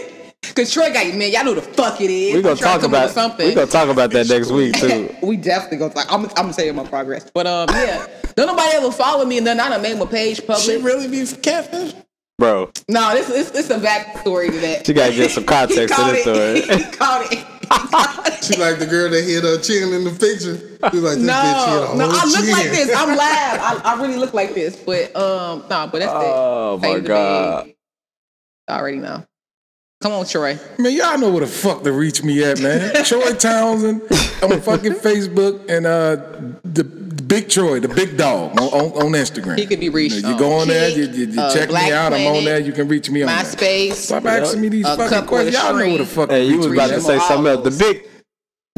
Cause Troy got you, man, y'all know the fuck it is. We gonna talk to about something. we gonna talk about that next week too. we definitely gonna talk. I'm, I'm gonna tell you my progress. But um, yeah, don't nobody ever follow me, and then I done made my page public. She really be catfish? Bro, No, this this this a backstory to that. She gotta get some context He to this it. story. He caught it. He caught it. She like the girl that hit her chin in the picture. She like this bitch hit No, no, I look chin. like this. I'm live. I, I really look like this, but um, no, but that's Oh, it. Oh my Fade God. I already know. Come on, Troy. Man, y'all know where the fuck to reach me at, man. Troy Townsend on fucking Facebook and uh the, the Big Troy, the big dog on, on, on Instagram. He could be reached You, know, you go on there, you, you, you uh, check Black me out. I'm on Planet, there. You can reach me on there. MySpace. Stop asking me these A fucking questions. Y'all know where the fuck. hey, to you reach was about to at. say something else. The big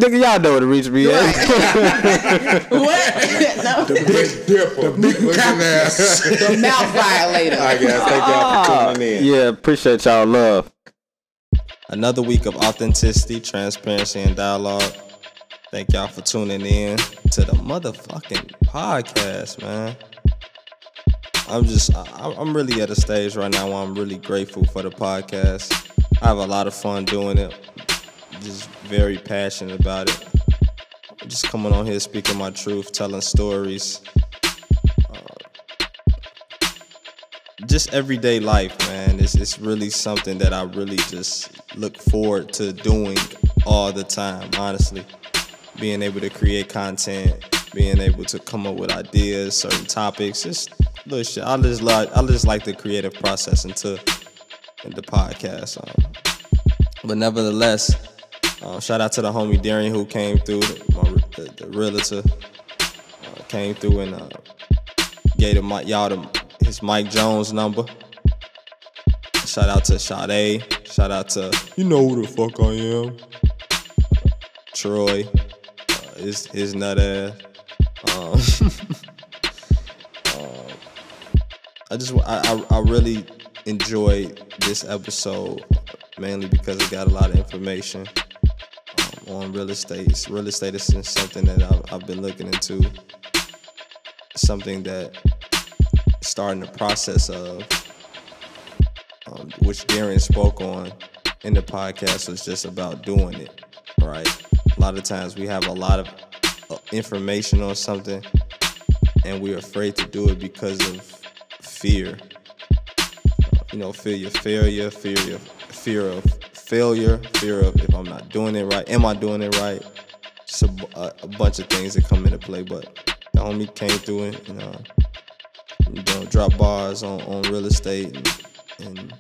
nigga, y'all know where to reach me at. What? no, The Big dipper. The big looking ass. the mouth violator. I guess. Thank y'all for tuning in. yeah, appreciate y'all love. Another week of authenticity, transparency, and dialogue. Thank y'all for tuning in to the motherfucking podcast, man. I'm just, I'm really at a stage right now where I'm really grateful for the podcast. I have a lot of fun doing it. Just very passionate about it. Just coming on here speaking my truth, telling stories. Just everyday life, man. It's it's really something that I really just look forward to doing all the time. Honestly, being able to create content, being able to come up with ideas, certain topics, just little shit. I just like I just like the creative process into the podcast. Um, but nevertheless, uh, shout out to the homie Darian who came through, my, the, the realtor uh, came through and uh, gave the, mi- y'all the, his Mike Jones number. Shout out to Sade. Shout out to you know who the fuck I am. Troy, uh, his his nut ass. Um, um, I just I, I I really enjoyed this episode mainly because it got a lot of information um, on real estate. Real estate is something that I've, I've been looking into. Something that starting the process of, um, which Darren spoke on in the podcast, was just about doing it, right? A lot of times we have a lot of uh, information on something and we're afraid to do it because of fear. You know, fear of failure, fear of fear of failure, fear of if I'm not doing it right, am I doing it right? Just a, a, bunch of things that come into play. But the homie came through it, you know, drop bars on, on real estate and, and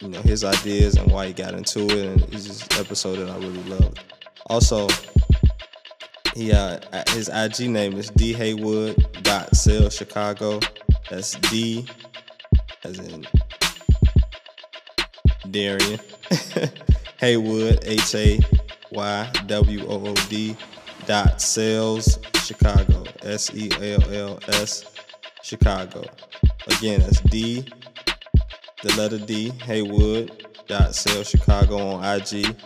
you know his ideas and why he got into it, and it's just an episode that I really loved. Also, he uh, his IG name is D Haywood dot Chicago. That's D as in Darian Haywood H A Y W O O D dot Sells Chicago S E L L S Chicago. Again, that's D the letter D Haywood dot Sells Chicago on IG.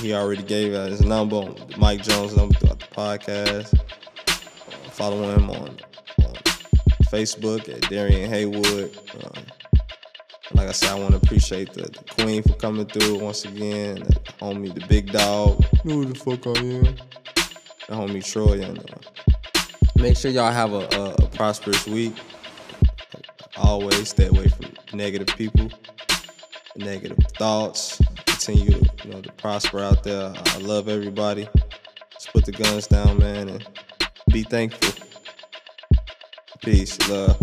He already gave out his number, Mike Jones' number throughout the podcast. Follow him on, on Facebook at Darian Haywood. Um, like I said, I want to appreciate the, the queen for coming through once again. The homie, the big dog. Who the fuck I am? The homie Troy. And, uh, make sure y'all have a, a, a prosperous week. Always stay away from negative people, negative thoughts. Continue, you know, to prosper out there. I love everybody. Just put the guns down, man, and be thankful. Peace, love.